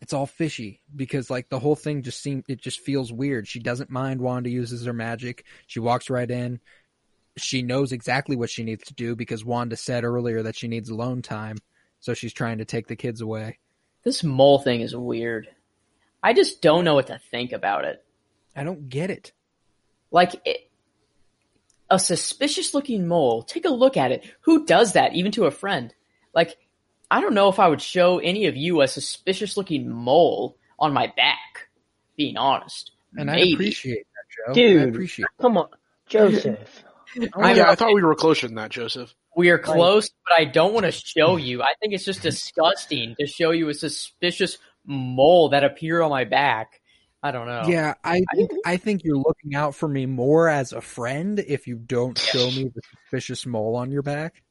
it's all fishy because like the whole thing just seems it just feels weird. She doesn't mind Wanda uses her magic. She walks right in. She knows exactly what she needs to do because Wanda said earlier that she needs alone time, so she's trying to take the kids away. This mole thing is weird. I just don't know what to think about it. I don't get it. Like it, a suspicious looking mole. Take a look at it. Who does that, even to a friend? Like, I don't know if I would show any of you a suspicious looking mole on my back. being honest. And I appreciate that, Joe. I Dude. appreciate Come on, Joseph. Oh I yeah. I thought we were closer than that, Joseph. We are close, but I don't want to show you. I think it's just disgusting to show you a suspicious mole that appeared on my back. I don't know. Yeah, I think I think you're looking out for me more as a friend if you don't show me the suspicious mole on your back.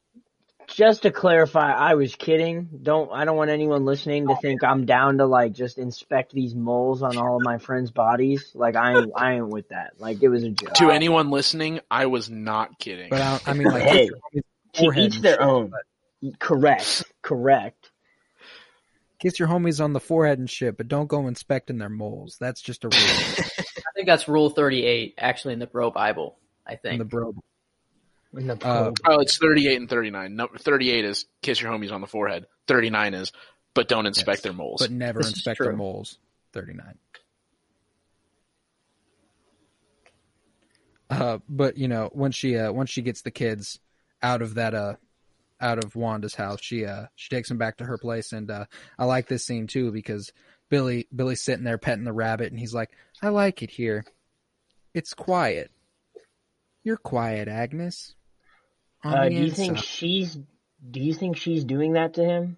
Just to clarify, I was kidding. Don't I don't want anyone listening to think I'm down to like just inspect these moles on all of my friends' bodies. Like I ain't I ain't with that. Like it was a joke. To anyone listening, I was not kidding. But I, I mean, like, Hey, To each their shit, own. Correct. Correct. kiss your homies on the forehead and shit, but don't go inspecting their moles. That's just a rule I think that's Rule 38, actually, in the Bro Bible. I in think. the bro. In the Uh, oh, it's 38 and 39. No, 38 is kiss your homies on the forehead. 39 is, but don't inspect Yes. their moles. But never This inspect their moles. Thirty nine. Uh, but you know, once she uh, once she gets the kids out of that uh out of Wanda's house, she uh she takes them back to her place, and uh, I like this scene too because Billy Billy's sitting there petting the rabbit, and he's like, "I like it here. It's quiet. You're quiet, Agnes." On Uh, do you think inside." she's do you think she's doing that to him?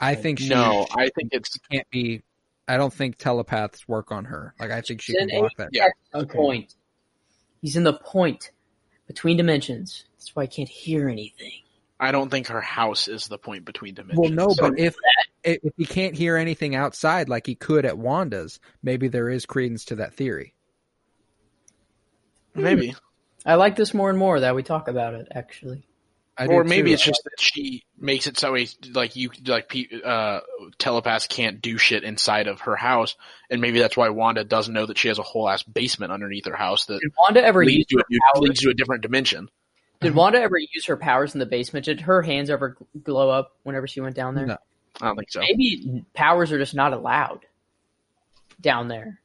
I think she no, I think it's can't be. I don't think telepaths work on her. Like I think she can block that. Yeah. Okay. Point. He's in the point between dimensions. That's why I can't hear anything. I don't think her house is the point between dimensions. Well, no, So- but if if if he can't hear anything outside like he could at Wanda's, maybe there is credence to that theory. maybe, I like this more and more that we talk about it, actually. I or maybe too. it's just that she makes it so he, like you like pe- uh, telepaths can't do shit inside of her house, and maybe that's why Wanda doesn't know that she has a whole ass basement underneath her house that Did Wanda ever use leads to, a, leads to a different dimension. Did Wanda ever use her powers in the basement? Did her hands ever glow up whenever she went down there? No. I don't think so. Maybe powers are just not allowed down there.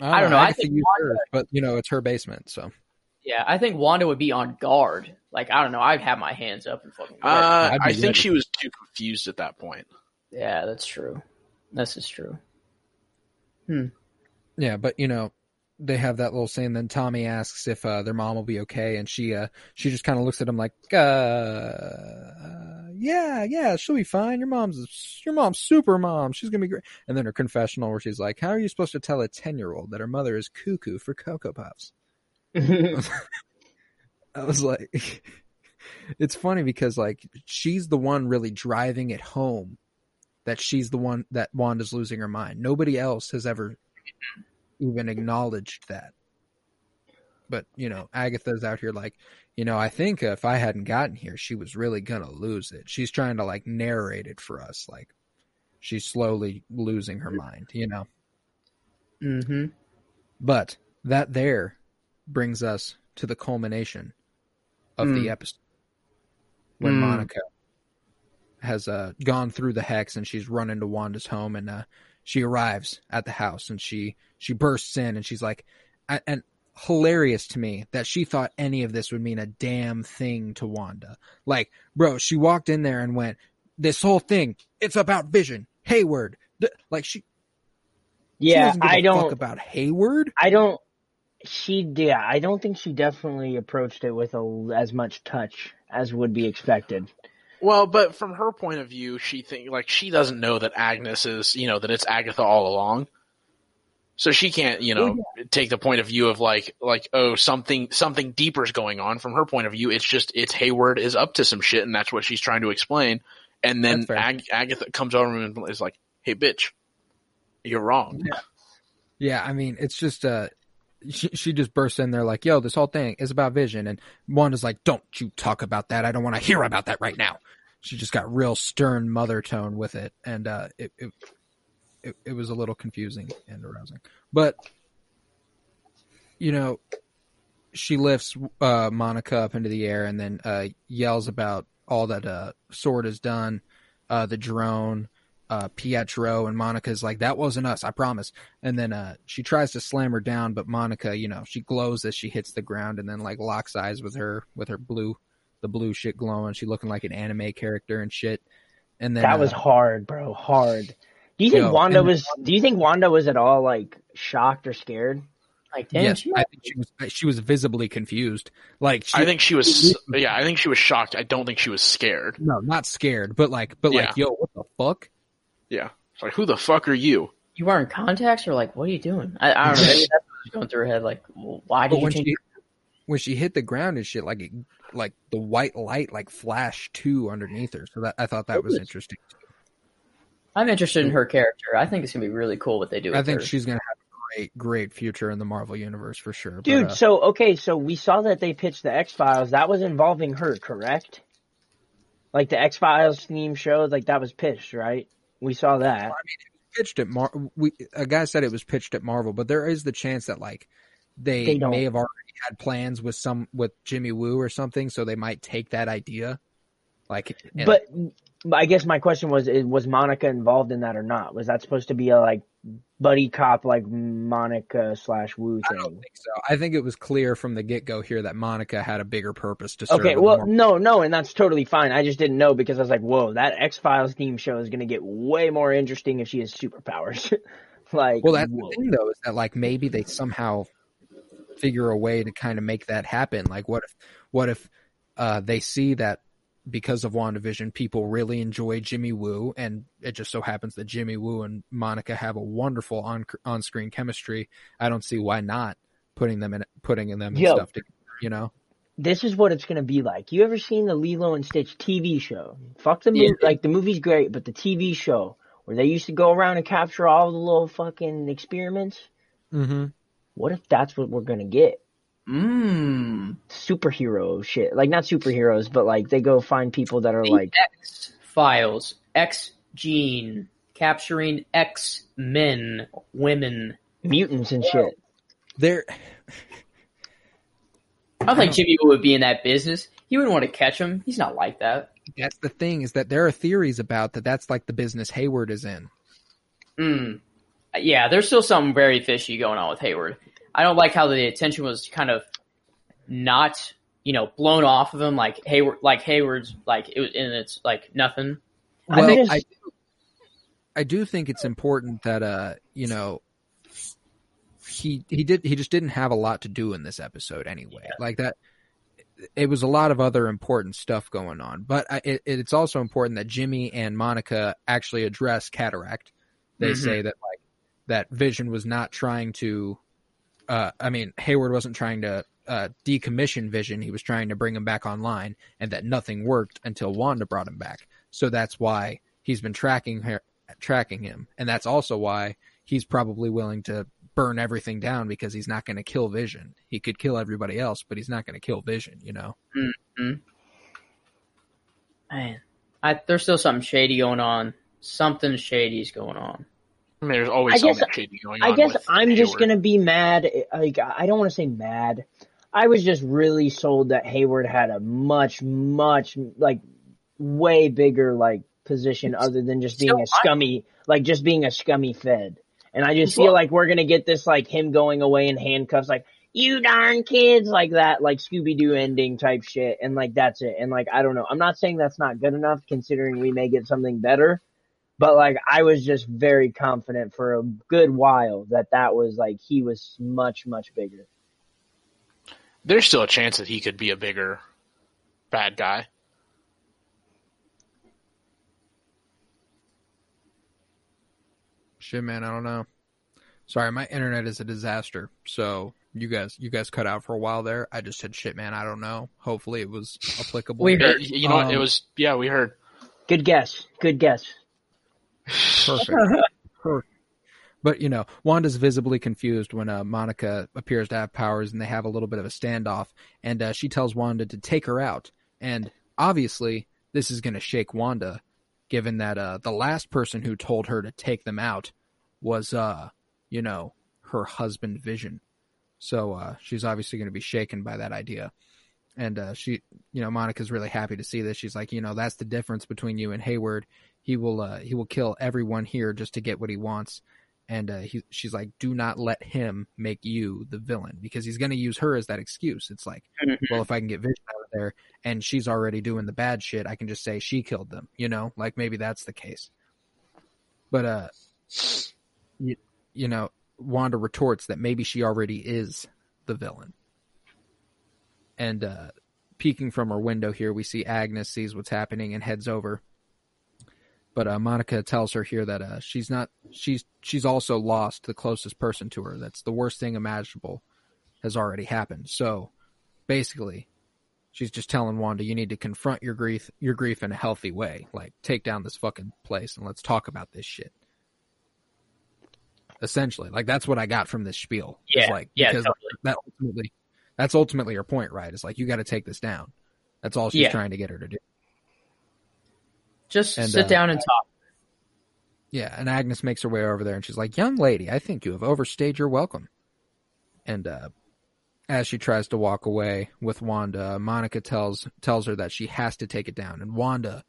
I I don't know, I Agatha think used Wanda- hers, but you know it's her basement, so Yeah, I think Wanda would be on guard. Like I don't know, I'd have my hands up and fucking. Uh, I'd be I think ready. she was too confused at that point. yeah, that's true. This is true. Hmm. yeah. But you know, they have that little scene. Then Tommy asks if uh, their mom will be okay, and she uh she just kind of looks at him like, uh, yeah, yeah, she'll be fine. Your mom's your mom's super mom. She's gonna be great. And then her confessional where she's like, how are you supposed to tell a ten year old that her mother is cuckoo for cocoa puffs? I was like, it's funny because like she's the one really driving it home that she's the one that Wanda's losing her mind. Nobody else has ever even acknowledged that. But you know, Agatha's out here like, you know, I think if I hadn't gotten here, she was really gonna lose it. She's trying to like narrate it for us, like she's slowly losing her mind, you know. Mm-hmm. But that there brings us to the culmination of the Mm. episode when Mm. Monica has uh, gone through the hex and she's run into Wanda's home and uh, she arrives at the house and she she bursts in and she's like and- hilarious to me that she thought any of this would mean a damn thing to Wanda. Like, bro, she walked in there and went, "This whole thing, it's about Vision, Hayward." Th- Like she, she yeah, a I don't. about Hayward. I don't. She, yeah, I don't think she definitely approached it with a, as much touch as would be expected. Well, but from her point of view, she think like she doesn't know that Agnes is, you know, that it's Agatha all along. So she can't, you know, take the point of view of like, like, oh, something, something deeper is going on. From her point of view, it's just, it's Hayward is up to some shit, and that's what she's trying to explain. And then Ag- Agatha comes over and is like, "Hey, bitch, you're wrong." Yeah. Yeah, I mean, it's just uh she she just bursts in there like, "Yo, this whole thing is about Vision," and Wanda's like, "Don't you talk about that? I don't want to hear about that right now." She just got real stern mother tone with it, and uh, it, it it it was a little confusing and arousing. But you know, she lifts uh, Monica up into the air and then uh, yells about all that uh, S.W.O.R.D has done, uh, the drone, uh, Pietro, and Monica's like, "That wasn't us, I promise." And then uh, she tries to slam her down, but Monica, you know, she glows as she hits the ground, and then like locks eyes with her with her blue, the blue shit glowing. She looking like an anime character and shit. And then That was uh, hard, bro. Hard. Do you think Yo, Wanda and- was? Do you think Wanda was at all like shocked or scared? Like, yes, she I think she was. She was visibly confused. Like she, I think she was. Yeah, I think she was shocked. I don't think she was scared. no, not scared, but like, but like, yo, what the fuck? Yeah, it's like who the fuck are you? you are wearing contacts or like, what are you doing? I, I don't know. Maybe that's what was going through her head. Like, well, why did But you when change? she when she hit the ground and shit, like it, like the white light like flashed too underneath her. So that I thought that was interesting. I'm interested in her character. I think it's gonna be really cool what they do. With I think her. she's gonna have a great, great future in the Marvel universe for sure. But, Dude, uh, so okay, so we saw that they pitched the X Files. That was involving her, correct? Like the X Files theme show, like that was pitched, right? We saw that. I mean, pitched at Mar. We a guy said it was pitched at Marvel, but there is the chance that like they, They may have already had plans with some with Jimmy Woo or something, so they might take that idea. Like, But, but I guess my question was: Was Monica involved in that or not? Was that supposed to be a like buddy cop, like Monica slash Woo thing. I don't think so. I think it was clear from the get go here that Monica had a bigger purpose to serve. Okay, well, Marvel- no, no, and that's totally fine. I just didn't know because I was like, whoa, that X Files theme show is going to get way more interesting if she has superpowers. like, Well, that's whoa. the thing though, is that like maybe they somehow figure a way to kind of make that happen. Like, what if, what if uh, they see that because of WandaVision, people really enjoy Jimmy Woo, and it just so happens that Jimmy Woo and Monica have a wonderful on on screen chemistry. I don't see why not putting them in putting in them and Yo. stuff together. You know, this is what it's going to be like. You ever seen the Lilo and Stitch TV show? Fuck the movie, Yeah. like the movie's great, but the TV show where they used to go around and capture all the little fucking experiments. mm-hmm. What if that's what we're going to get? Mmm. Superhero shit, like not superheroes, but like they go find people that are like, X Files, X Gene, capturing X Men, women. mutants and shit. there. I don't think Jimmy would be in that business. He wouldn't want to catch him. He's not like that. That's the thing is that there are theories about that. That's like the business Hayward is in. Mm. Yeah, there's still something very fishy going on with Hayward. I don't like how the attention was kind of not, you know, blown off of him like Hayward, like Hayward's like it was, and it's like nothing. I Well, just- I, I do think it's important that uh, you know, he he did he just didn't have a lot to do in this episode anyway. Like that, it was a lot of other important stuff going on. But I, it, it's also important that Jimmy and Monica actually address cataract. They Mhm. say that like that Vision was not trying to. Uh, I mean, Hayward wasn't trying to uh, decommission Vision. He was trying to bring him back online, and that nothing worked until Wanda brought him back. So that's why he's been tracking her, tracking him, and that's also why he's probably willing to burn everything down because he's not going to kill Vision. He could kill everybody else, but he's not going to kill Vision. You know. Hmm. Man, I, there's still something shady going on. Something shady's going on. I mean, there's always I guess- something shady going on. I guess with I'm just gonna be mad. Like I don't want to say mad. I was just really sold that Hayward had a much, much like way bigger like position other than just being Still a scummy, like just being a scummy Fed. And I just Well- feel like we're gonna get this like him going away in handcuffs, like you darn kids, like that, like Scooby Doo ending type shit, and like that's it. And like I don't know, I'm not saying that's not good enough, considering we may get something better. But like I was just very confident for a good while that that was like he was much much bigger. There's still a chance that he could be a bigger bad guy. Shit, man, I don't know. Sorry, my internet is a disaster. So you guys, you guys cut out for a while there. I just said shit, man. I don't know. Hopefully, it was applicable. We heard. you know what? It Um, was yeah, we heard. Good guess. Good guess. Perfect. Perfect. But you know, Wanda's visibly confused when uh, Monica appears to have powers, and they have a little bit of a standoff. And uh, she tells Wanda to take her out. And obviously, this is going to shake Wanda, given that uh, the last person who told her to take them out was, uh, you know, her husband Vision. So uh, she's obviously going to be shaken by that idea. And uh, she, you know, Monica's really happy to see this. She's like, you know, that's the difference between you and Hayward he will uh, he will kill everyone here just to get what he wants and uh, he, she's like do not let him make you the villain because he's going to use her as that excuse it's like Mhm. well if i can get vision out of there and she's already doing the bad shit i can just say she killed them you know like maybe that's the case but uh you know, Wanda retorts that maybe she already is the villain. And uh, peeking from her window here, we see Agnes sees what's happening and heads over. But uh, Monica tells her here that uh, she's not she's she's also lost the closest person to her. That's the worst thing imaginable has already happened. So basically, she's just telling Wanda you need to confront your grief your grief in a healthy way. Like take down this fucking place and let's talk about this shit. Essentially, like that's what I got from this spiel. It's Yeah, like yeah, because totally. that ultimately that's ultimately her point, right? It's like you got to take this down. That's all she's Yeah. trying to get her to do. Just And, sit uh, down and talk. Yeah, and Agnes makes her way over there and she's like, Young lady, I think you have overstayed your welcome. And uh, as she tries to walk away with Wanda, Monica tells tells her that she has to take it down. And Wanda,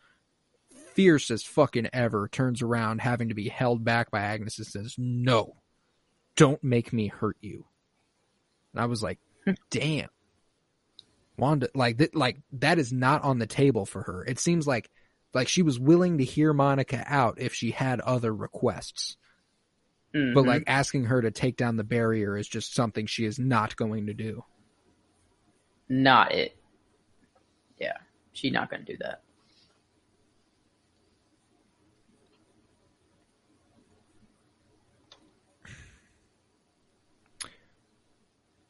fierce as fucking ever, turns around having to be held back by Agnes and says, No, don't make me hurt you. And I was like, damn. Wanda like that like that is not on the table for her. It seems like like she was willing to hear Monica out if she had other requests. But Mhm. like asking her to take down the barrier is just something she is not going to do. not it. Yeah, she's not going to do that.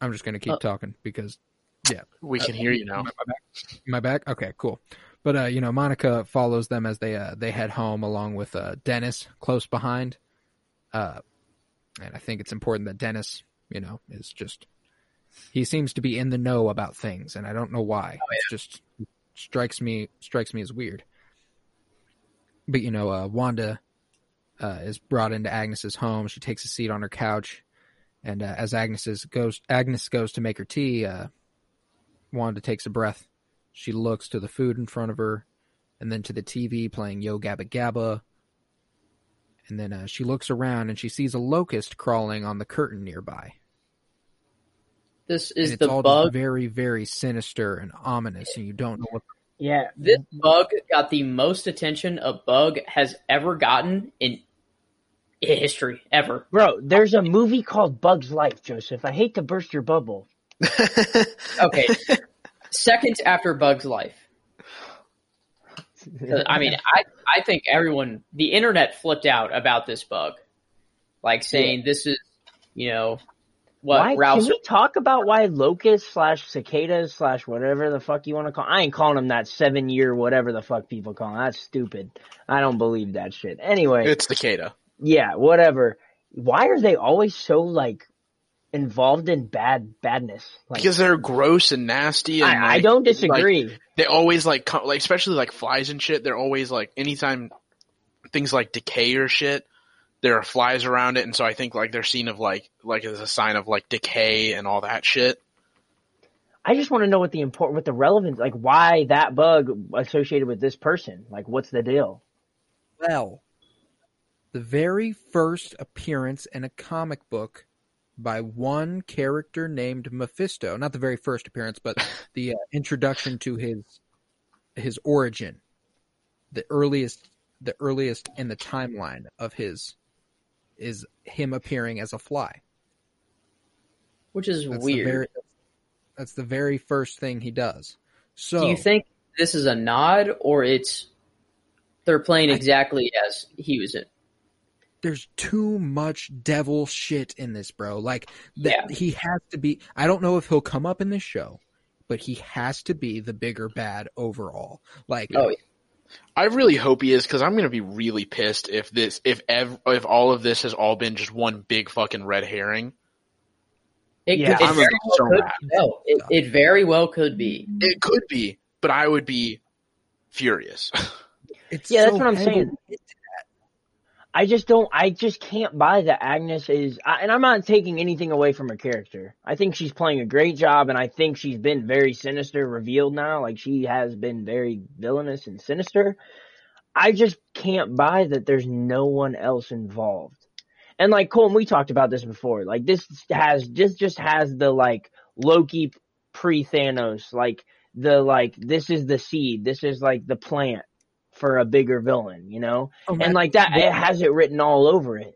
I'm just going to keep Uh, talking because yeah, We can hear you now. Am I back? Am I back? Okay, cool. But uh, you know, Monica follows them as they uh, they head home along with uh, Dennis close behind. Uh, and I think it's important that Dennis, you know, is just he seems to be in the know about things, and I don't know why. it just strikes me strikes me as weird. But you know, uh, Wanda uh, is brought into Agnes's home. She takes a seat on her couch, and uh, as Agnes's goes Agnes goes to make her tea, uh, Wanda takes a breath. She looks to the food in front of her, and then to the TV playing Yo Gabba Gabba. And then uh, she looks around and she sees a locust crawling on the curtain nearby. This is it's the all bug. just very, very sinister and ominous, and you don't know what. Yeah, This bug got the most attention a bug has ever gotten in history ever. bro. There's a movie called Bug's Life, Joseph. I hate to burst your bubble. Okay, second after Bug's Life. I mean, I I think everyone, the internet flipped out about this bug, like saying this is, you know, what why Ralph's. can we talk about why locusts slash cicadas slash whatever the fuck you want to call? I ain't calling them that seven year whatever the fuck people call 'em. That's stupid. I don't believe that shit. Anyway, It's Cicada. yeah, whatever. Why are they always so like involved in bad badness? Like, Because they're gross and nasty. And I, I don't like, disagree. they always like, come, like, especially like flies and shit. They're always like, anytime things like decay or shit, there are flies around it, and so I think like they're seen of like, like as a sign of like decay and all that shit. I just want to know what the important, what the relevance, like why that bug associated with this person. Like, what's the deal? Well, the very first appearance in a comic book by one character named Mephisto. Not the very first appearance, but the uh, introduction to his his origin. The earliest, the earliest in the timeline of his is him appearing as a fly. which is That's weird. The very, that's the very first thing he does. So Do you think this is a nod, or it's they're playing exactly as he was in? There's too much devil shit in this, bro. Like that Yeah. he has to be I don't know if he'll come up in this show, but he has to be the bigger bad overall. Like Oh, yeah. I really hope he is because I'm gonna be really pissed if this, if ev- if all of this has all been just one big fucking red herring. It, Yeah, could, it very well so could be. No, it, it very well could be. It could be, but I would be furious. it's Yeah, that's what I'm heavy. saying. I just don't. I just can't buy that Agnes is. And I'm not taking anything away from her character. I think she's playing a great job, and I think she's been very sinister revealed now. Like she has been very villainous and sinister. I just can't buy that there's no one else involved. And like Cole, we talked about this before. Like this has just just has the like Loki pre Thanos. Like the like this is the seed. This is like the plant for a bigger villain. You know Oh, and like that it has it written all over it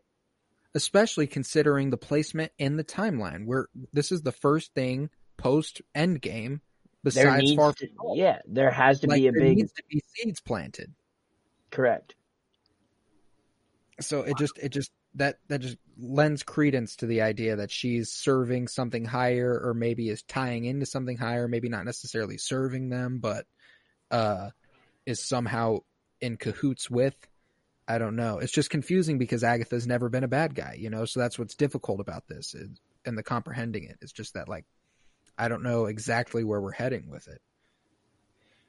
especially considering the placement in the timeline. Where this is the first thing post Endgame besides needs Far to, From yeah, there has to Like, be a there big needs to be seeds planted. correct. So it just it just that that just lends credence to the idea that she's serving something higher or maybe is tying into something higher, maybe not necessarily serving them, but uh is somehow in cahoots with. I don't know. It's just confusing because Agatha's never been a bad guy, you know. So that's what's difficult about this, is, and the comprehending it. It's just that like I don't know exactly where we're heading with it.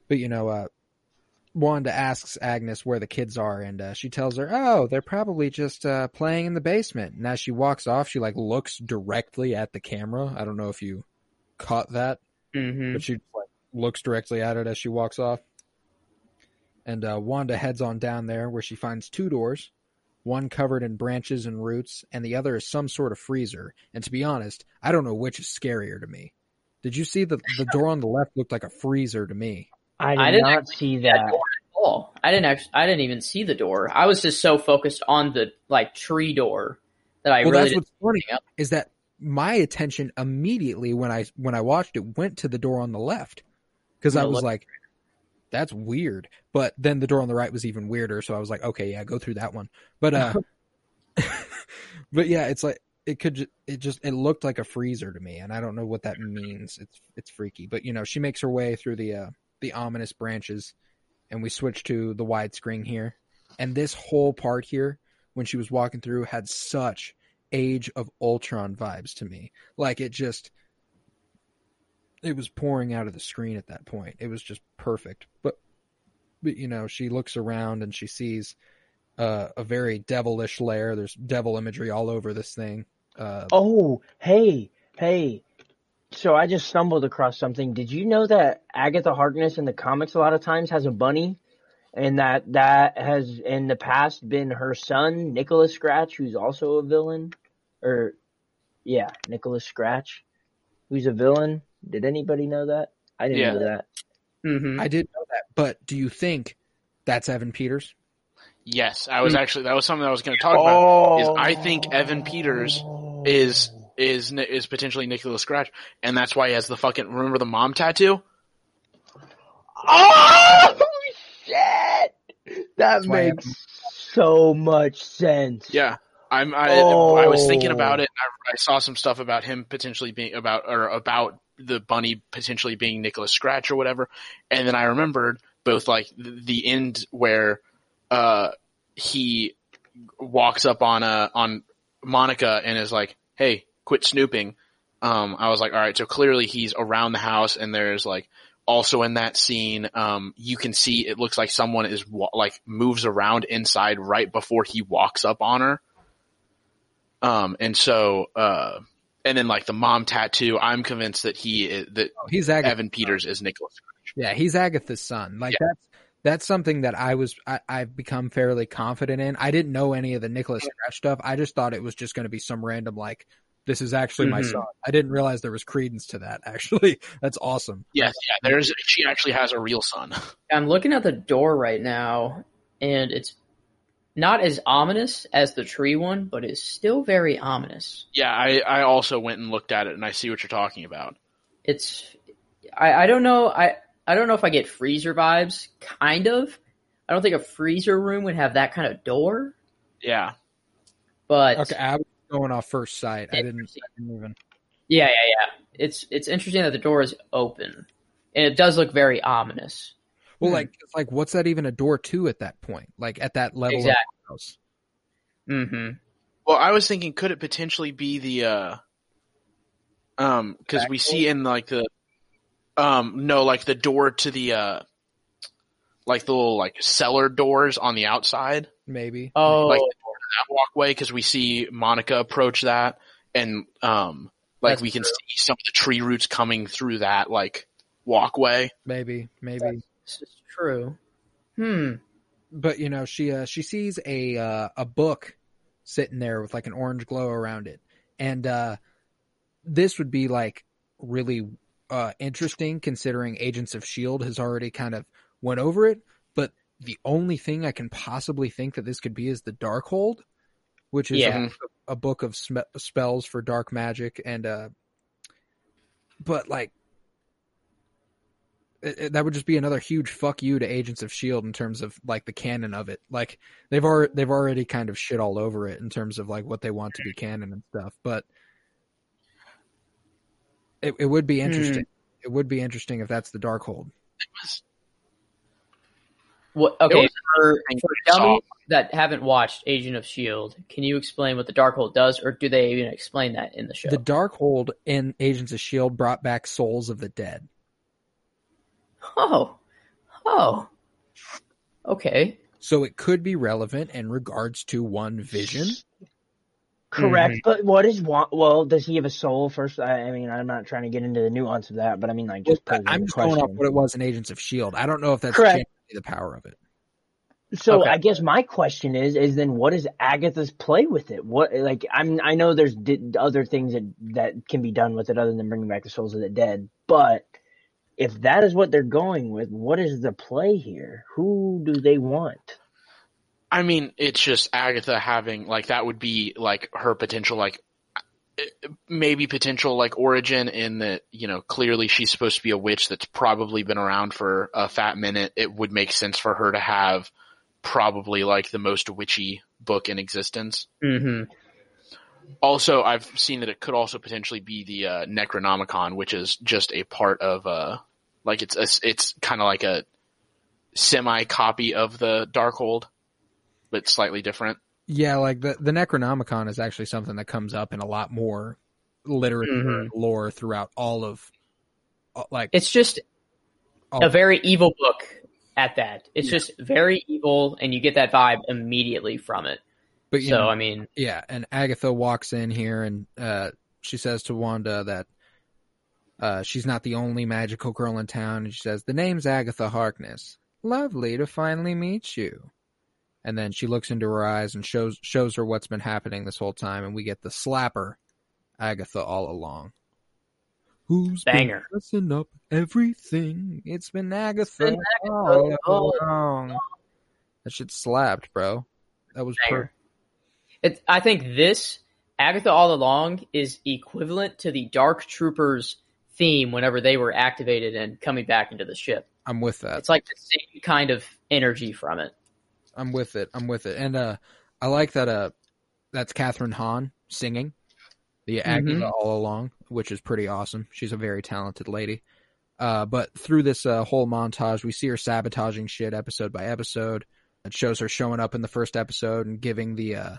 But you know, uh, Wanda asks Agnes where the kids are, and uh, she tells her, "Oh, they're probably just uh, playing in the basement." And as she walks off, she like looks directly at the camera. I don't know if you caught that Mm-hmm. but she like looks directly at it as she walks off. And uh, Wanda heads on down there where she finds two doors, one covered in branches and roots, and the other is some sort of freezer. And to be honest, I don't know which is scarier to me. Did you see the the door on the left looked like a freezer to me? I did I didn't see that that. door at all. I didn't actually. I didn't even see the door. I was just so focused on the like tree door that I well, really that's didn't. what's funny Yep. is that my attention immediately when I when I watched it went to the door on the left because I was look- like, "That's weird." But then the door on the right was even weirder, so I was like, "Okay, yeah, go through that one." But uh, but yeah, it's like it could it just it looked like a freezer to me, and I don't know what that means. It's it's freaky, but you know, she makes her way through the uh the ominous branches, and we switch to the widescreen here, and this whole part here when she was walking through had such Age of Ultron vibes to me. Like it just it was pouring out of the screen at that point. It was just perfect. But but you know, she looks around and she sees uh, a very devilish lair. There's devil imagery all over this thing. Uh, Oh, hey, hey. So I just stumbled across something. Did you know that Agatha Harkness in the comics a lot of times has a bunny? And that that has in the past been her son, Nicholas Scratch, who's also a villain. Or yeah, Nicholas Scratch, who's a villain. Did anybody know that? I didn't Yeah. know that. Mhm. I did know that, but do you think that's Evan Peters? Yes, I was Hmm. actually that was something I was going to talk about. Is I think Evan Peters is is is potentially Nicholas Scratch, and that's why he has the fucking remember the mom tattoo. Oh shit! That why I makes so much sense. Yeah, I'm. I, I was thinking Oh. about it. I, I saw some stuff about him potentially being about or about the bunny potentially being Nicholas Scratch or whatever, and then I remembered both like the, end where uh he walks up on uh on Monica and is like, "Hey, quit snooping." Um, I was like, "All right, so clearly he's around the house, and there's like." Also in that scene, um, you can see it looks like someone is like moves around inside right before he walks up on her. Um, and so, uh, and then like the mom tattoo, I'm convinced that he is, that He's Agatha. Evan Peters is Nicholas. Yeah, he's Agatha's son. Like that's that's something that I was I, I've become fairly confident in. I didn't know any of the Nicholas Scratch stuff. I just thought it was just going to be some random like this is actually my Mhm. son. I didn't realize there was credence to that. Actually, that's awesome. Yes, yeah, there's, she actually has a real son. I'm looking at the door right now, and it's not as ominous as the tree one, but it's still very ominous. Yeah, I, I also went and looked at it and I see what you're talking about. It's I, I don't know I I don't know if I get freezer vibes. Kind of. I don't think a freezer room would have that kind of door, Yeah. but Okay, I was going off first sight. I didn't, Interesting. I didn't even. yeah, yeah, yeah. It's it's interesting that the door is open, and it does look very ominous. Well, Hmm. like like what's that even a door to at that point? Like at that level Exactly. of house. Mm-hmm. Well, I was thinking, could it potentially be the, uh, um, cause we see in like the, um, no, like the door to the, uh, like the little like cellar doors on the outside. Maybe. Oh, Like- that walkway because we see Monica approach that, and um, like That's we can true. see some of the tree roots coming through that like walkway. Maybe. Maybe. This is true. Hmm. but you know she uh, she sees a uh, a book sitting there with like an orange glow around it and uh this would be like really uh interesting considering agents of shield has already kind of went over it but the only thing i can possibly think that this could be is the Darkhold which is Yeah. a a book of sm- spells for dark magic and uh but like it, it- that would just be another huge fuck you to Agents of Shield in terms of like the canon of it. Like they've already they've already kind of shit all over it in terms of like what they want to be canon and stuff. But it it would be interesting. It would be interesting if that's the Darkhold. What, okay, for, thing for dummies that haven't watched Agent of Shield, can you explain what the Darkhold does, or do they even explain that in the show? The Darkhold in Agents of Shield brought back souls of the dead. Oh, oh, okay. So it could be relevant in regards to one vision. Correct, Mhm. but what is Wa- well? Does he have a soul? First, I, I mean, I'm not trying to get into the nuance of that, but I mean, like, just posing I'm the just going off what it was in Agents of Shield. I don't know if that's Correct. the power of it. So Okay. I guess my question is, is then what is Agatha's play with it? What like I'm I know there's di- other things that that can be done with it other than bringing back the souls of the dead, but if that is what they're going with, what is the play here? Who do they want? I mean, it's just Agatha having like that would be like her potential like maybe potential like origin in that you know clearly she's supposed to be a witch that's probably been around for a fat minute. It would make sense for her to have probably like the most witchy book in existence. hmm Also, I've seen that it could also potentially be the uh, Necronomicon, which is just a part of uh like it's a, it's kind of like a semi copy of the Darkhold, but slightly different. Yeah, like the the Necronomicon is actually something that comes up in a lot more literature Mhm. and lore throughout all of uh, like It's just all, a very evil book at that. It's just very evil, and you get that vibe immediately from it. but you So, know, I mean, yeah, and Agatha walks in here and uh she says to Wanda that uh she's not the only magical girl in town and she says the name's Agatha Harkness. Lovely to finally meet you. And then she looks into her eyes and shows shows her what's been happening this whole time and we get the slapper Agatha all along. Who's Banger. been messing up everything? It's been Agatha, been all Agatha all along. That shit slapped, bro. That was per- It, I think this Agatha all along is equivalent to the Dark Troopers theme whenever they were activated and coming back into the ship. I'm with that. It's like the same kind of energy from it. I'm with it. I'm with it. And uh I like that uh that's Kathryn Hahn singing the Agatha all along, which is pretty awesome. She's a very talented lady. Uh but through this uh, whole montage we see her sabotaging shit episode by episode. It shows her showing up in the first episode and giving the uh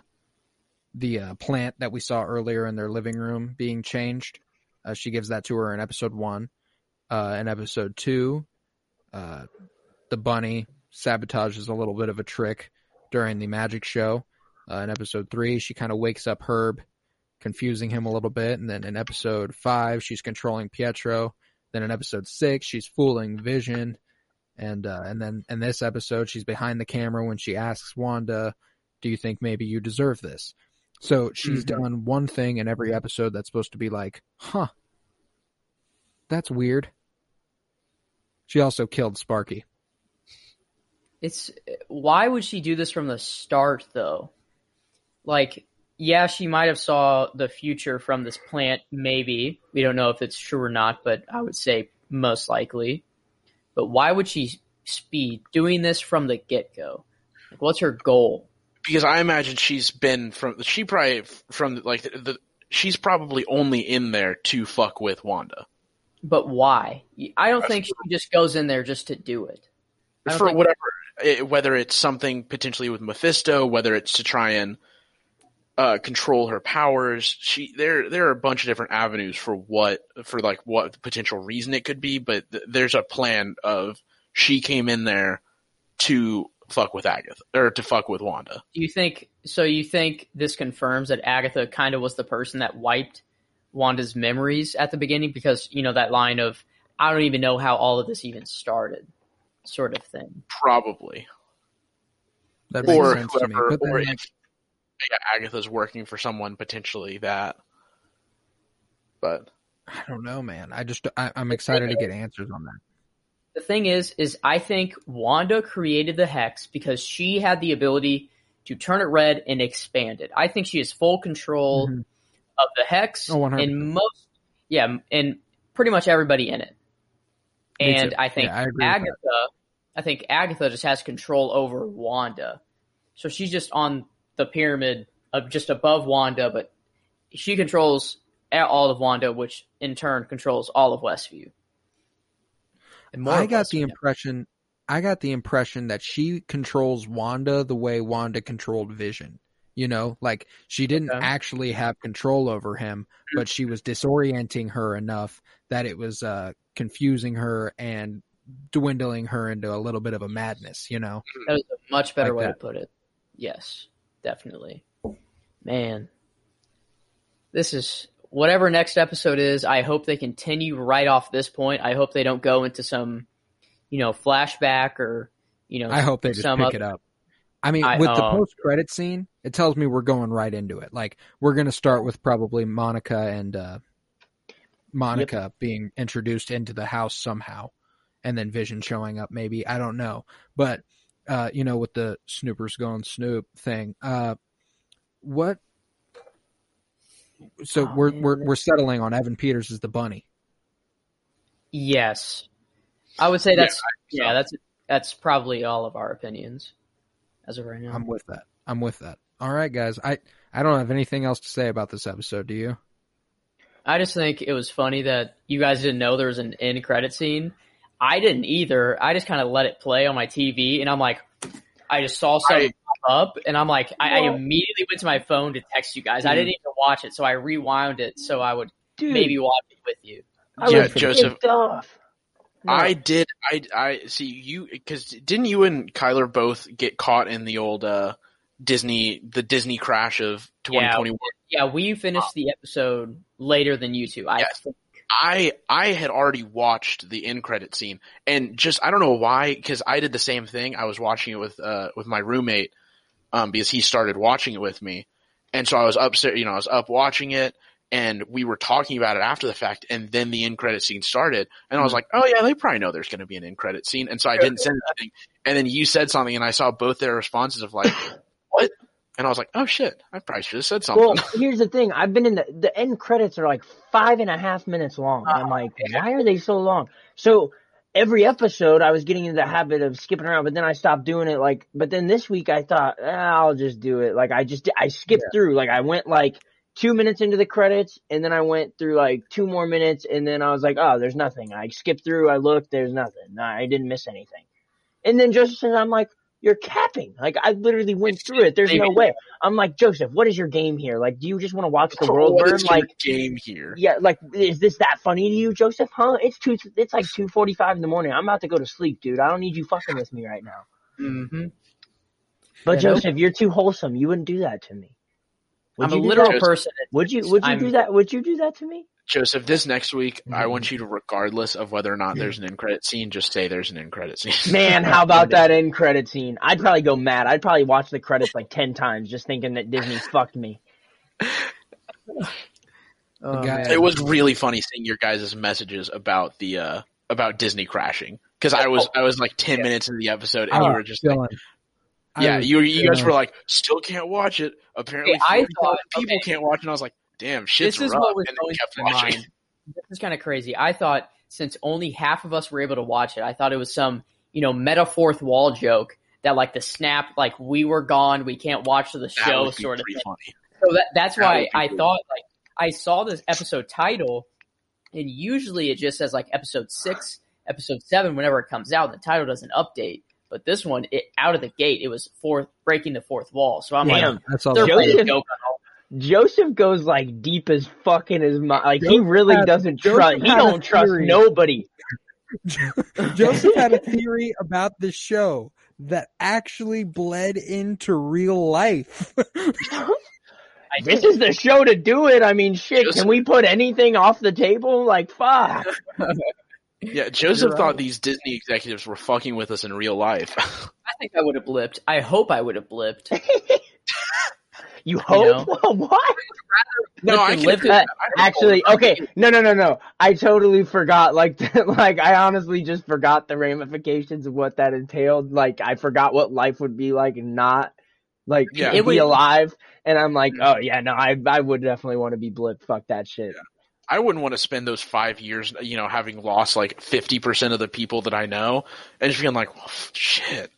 the uh, plant that we saw earlier in their living room being changed. Uh, she gives that to her in episode 1. Uh in episode 2, uh the bunny sabotages a little bit of a trick during the magic show. Uh, in episode three, she kind of wakes up Herb, confusing him a little bit. And then in episode five, she's controlling Pietro. Then in episode six, she's fooling Vision. And, uh, and then in this episode, she's behind the camera when she asks Wanda, do you think maybe you deserve this? So she's Mhm. done one thing in every episode that's supposed to be like, huh, that's weird. She also killed Sparky. It's why would she do this from the start though? Like, yeah, she might have saw the future from this plant. Maybe we don't know if it's true or not, but I would say most likely. But why would she be doing this from the get go? Like, what's her goal? Because I imagine she's been from she probably from like the, the she's probably only in there to fuck with Wanda But why? I don't think she just goes in there just to do it. For whatever eh, whether it's something potentially with Mephisto whether it's to try and uh, control her powers she there there are a bunch of different avenues for what for like what potential reason it could be but th- there's a plan of she came in there to fuck with Agatha or to fuck with Wanda Do you think so? You think this confirms that Agatha kind of was the person that wiped Wanda's memories at the beginning because you know that line of "I don't even know how all of this even started," sort of thing. probably That makes or sense to me. whoever, But then, or like, if yeah, Agatha's working for someone potentially that. But I don't know, man. I just I, I'm excited to get answers on that. The thing is, is I think Wanda created the hex because she had the ability to turn it red and expand it. I think she has full control Mhm. of the hex Oh, and most, yeah, and pretty much everybody in it. Me And too. I think Yeah, I. Agatha, I think Agatha just has control over Wanda, so she's just on the pyramid of just above Wanda, but she controls all of Wanda, which in turn controls all of Westview. And more I got the Westview. impression I got the impression that she controls Wanda the way Wanda controlled Vision. You know, like she didn't Okay. actually have control over him, but she was disorienting her enough that it was uh confusing her and dwindling her into a little bit of a madness, you know. that is a much better Like way that. to put it. Yes, definitely. Man, this is whatever next episode is. I hope they continue right off this point. I hope they don't go into some, you know, flashback or you know. I hope they just pick it up. I mean, I- with the post credit scene, it tells me we're going right into it. Like we're going to start with probably Monica and uh Monica being introduced into the house somehow and then Vision showing up maybe. I don't know. But uh you know with the Snoopers going Snoop thing, uh what so Oh, we're we're we're settling on Evan Peters as the bunny. Yes, I would say Yeah, that's yeah, that's that's probably all of our opinions as of right now. I'm with that. I'm with that. All right guys. I I don't have anything else to say about this episode, do you? I just think it was funny that you guys didn't know there was an end credit scene. I didn't either. I just kind of let it play on my TV, and I'm like, I just saw something pop up, and I'm like, I, I immediately went to my phone to text you guys. I didn't even watch it, so I rewound it so I would Dude, maybe watch it with you. I Yeah, Joseph- No. I did. I I see you because didn't you and Kyler both get caught in the old uh, Disney the Disney crash of 2021? Yeah, we finished the episode later than you two. I Yes. I I had already watched the end credit scene and just I don't know why because I did the same thing. I was watching it with uh with my roommate um because he started watching it with me, and so I was upstairs. You know, I was up watching it. And we were talking about it after the fact, and then the end credit scene started, and I was like, "Oh yeah, they probably know there's going to be an end credit scene," and so I didn't say anything. And then you said something, and I saw both their responses of like, "What?" And I was like, "Oh shit, I probably should have said something." Well, here's the thing. I've been in the the end credits are like five and a half minutes long. And I'm like, why are they so long? So every episode, I was getting into the habit of skipping around, but then I stopped doing it. Like, but then this week, I thought eh, I'll just do it. Like, I just I skipped through. Like, I went like two minutes into the credits, and then I went through like two more minutes, and then I was like, oh, there's nothing. I skipped through. I looked. There's nothing. I didn't miss anything. And then Joseph says, I'm like. You're capping. Like I literally went through it. There's no way. I'm like Joseph. What is your game here? Like, do you just want to watch the world What burn? is your Like, game here. yeah, like is this that funny to you, Joseph? Huh? It's two. It's like two forty-five in the morning. I'm about to go to sleep, dude. I don't need you fucking with me right now. Mm-hmm. But Yeah, no- Joseph, you're too wholesome. You wouldn't do that to me. Would I'm a literal person. Would you? Would you I'm- do that? Would you do that to me? Joseph, this next week, I Mhm. want you to, regardless of whether or not there's an end credit scene, just say there's an end credit scene. Man, how about that end credit scene? I'd probably go mad. I'd probably watch the credits like ten times just thinking that Disney fucked me. Oh, it was really funny seeing your guys' messages about the uh about Disney crashing because I was I was like ten minutes into the episode and I you were just like, yeah, you you guys were like, still can't watch it. Apparently, Okay, I thought- people okay. can't watch, it. and I was like, damn, shit's this is rough. what was and going kept through my mind. This is kind of crazy. I thought since only half of us were able to watch it, I thought it was some you know meta fourth wall joke that like the snap like we were gone, we can't watch the show sort of thing. funny. So that that's That why I cool. thought like I saw this episode title, and usually it just says like episode six, episode seven whenever it comes out. The title doesn't update, but this one, it out of the gate, it was fourth breaking the fourth wall. So I'm Damn. like, That's all. they're that playing joke on all. Joseph goes like deep as fuck in his mind. Like he really had- doesn't Joseph trust. He don't trust nobody. Joseph had a theory about the show that actually bled into real life. This is the show to do it. I mean, shit. Joseph- Can we put anything off the table? Like, fuck. Yeah, Joseph You're thought these Disney executives were fucking with us in real life. I think I would have blipped. I hope I would have blipped. You hope? know? what? no, I Listen, can live agree. I don't Actually, okay. No, no, no, no. I totally forgot. Like, like I honestly just forgot the ramifications of what that entailed. Like, I forgot what life would be like not like Yeah. to It be would- alive. And I'm like, mm. oh yeah, no, I I would definitely want to be blipped. Fuck that shit. I wouldn't want to spend those five years, you know, having lost like fifty percent of the people that I know, and just being like, well, shit,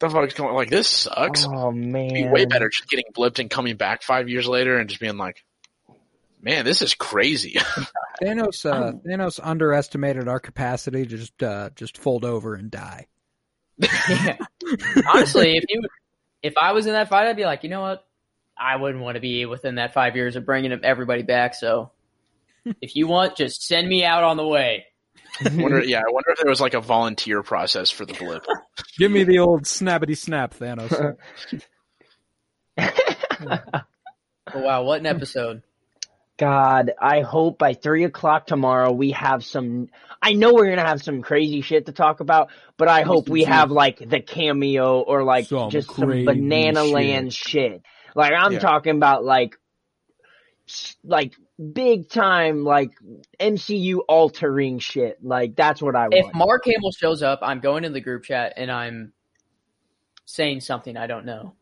the fuck's going? Like this sucks. Oh It'd man, be way better just getting blipped and coming back five years later and just being like, man, this is crazy. Thanos uh, Thanos underestimated our capacity to just uh, just fold over and die. Yeah. Honestly, if you if I was in that fight, I'd be like, you know what? I wouldn't want to be within that five years of bringing everybody back. So, if you want, just send me out on the way. Mm-hmm. wonder, yeah, I wonder if there was like a volunteer process for the blip. Give me the old snappity snap, Thanos. Oh, wow, what an episode! God, I hope by three o'clock tomorrow we have some. I know we're gonna have some crazy shit to talk about, but I hope we mm-hmm. have like the cameo or like Some just some banana shit. land shit. Like I'm Yeah. talking about like, s- like big time like MCU altering shit. Like that's what I If. Mark Hamill shows up, I'm going in the group chat and I'm saying something I don't know.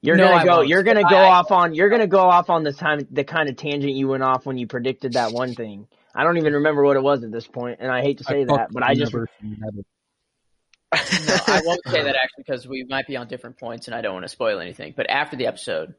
You're No, gonna I go. won't. You're gonna go I- off on. You're gonna go off on the time. The kind of tangent you went off when you predicted that one thing. I don't even remember what it was at this point, and I hate to say that, but I just Never seen that. No, I won't say that actually because we might be on different points and I don't want to spoil anything. But after the episode,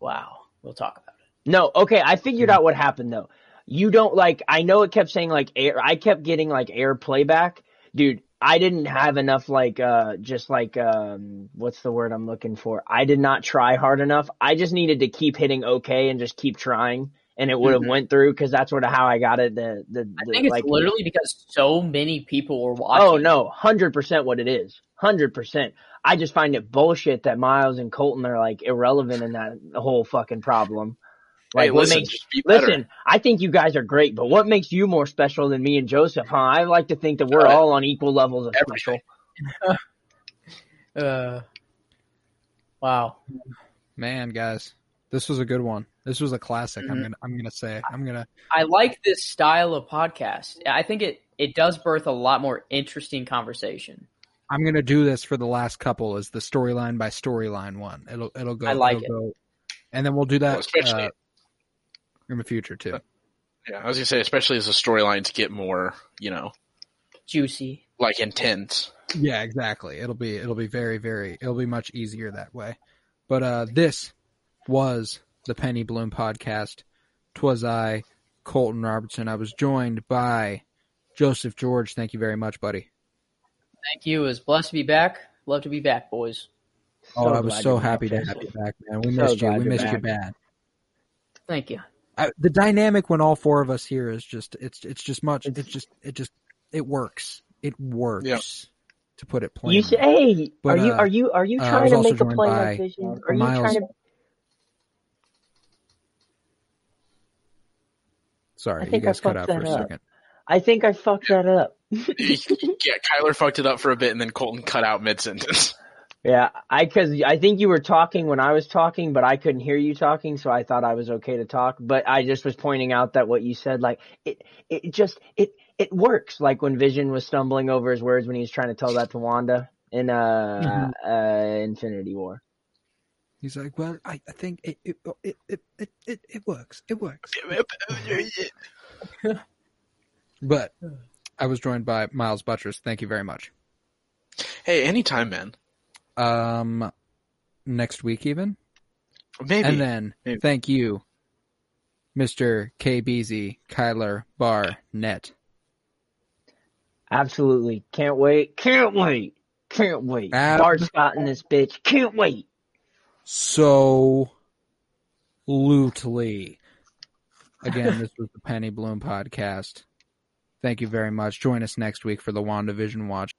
wow, we'll talk about it. No, okay, I figured out what happened though. You don't like I know it kept saying like air I kept getting like air playback. Dude, I didn't have enough like uh just like um what's the word I'm looking for? I did not try hard enough. I just needed to keep hitting okay and just keep trying and it would have went through cuz that's sort of how I got it the the, I the think it's like literally because so many people were watching. Oh no, hundred percent what it is. Hundred percent. I just find it bullshit that Miles and Colton are like irrelevant in that whole fucking problem. Like hey, what listen, makes be. Listen, I think you guys are great, but what makes you more special than me and Joseph, huh? I like to think that we're Uh, all on equal levels of special. Uh, wow. Man, guys, this was a good one. This was a classic. I'm Mhm. gonna I'm gonna say. I'm gonna I like this style of podcast. I think it it does birth a lot more interesting conversation. I'm gonna do this for the last couple as the storyline by storyline one. It'll it'll go. I like it'll Go, and then we'll do that Well, uh, in the future too. Yeah, I was gonna say, especially as the storylines get more, you know, Juicy. like intense. Yeah, exactly. It'll be it'll be very very it'll be much easier that way. But uh this was the Penny Bloom podcast. Twas I, Colton Robertson. I was joined by Joseph George. Thank you very much, buddy. Thank you. It was blessed to be back. Love to be back, boys. oh, I was so happy to have you back, man. We So missed you. We you're missed you bad. Thank you. I, the dynamic when all four of us here is just it's it's just much it's just it just it works it works Yeah. to put it plainly. You say, hey, But, are you uh, are you are you uh, trying was to make a joined play on vision? Are you Miles- trying to? Sorry, I you think I guys cut fucked out for a that up. second. I think I fucked that up. yeah, Kyler fucked it up for a bit, and then Colton cut out mid sentence. Yeah, I because I think you were talking when I was talking, but I couldn't hear you talking, so I thought I was okay to talk. But I just was pointing out that what you said, like it, it just it it works. Like when Vision was stumbling over his words when he was trying to tell that to Wanda in uh uh Infinity War. He's like, well, I, I think it it, it it it it it works. It works. But I was joined by Miles Buttress. Thank you very much. hey, anytime, man. Um, next week even, Maybe. and then Maybe. thank you, Mister KBZ Kyler Barnett. Absolutely, can't wait, can't wait, can't wait. Ab- Bart Scott in this bitch, can't wait. So, lootly. Again, this was the Penny Bloom podcast. Thank you very much. Join us next week for the WandaVision watch.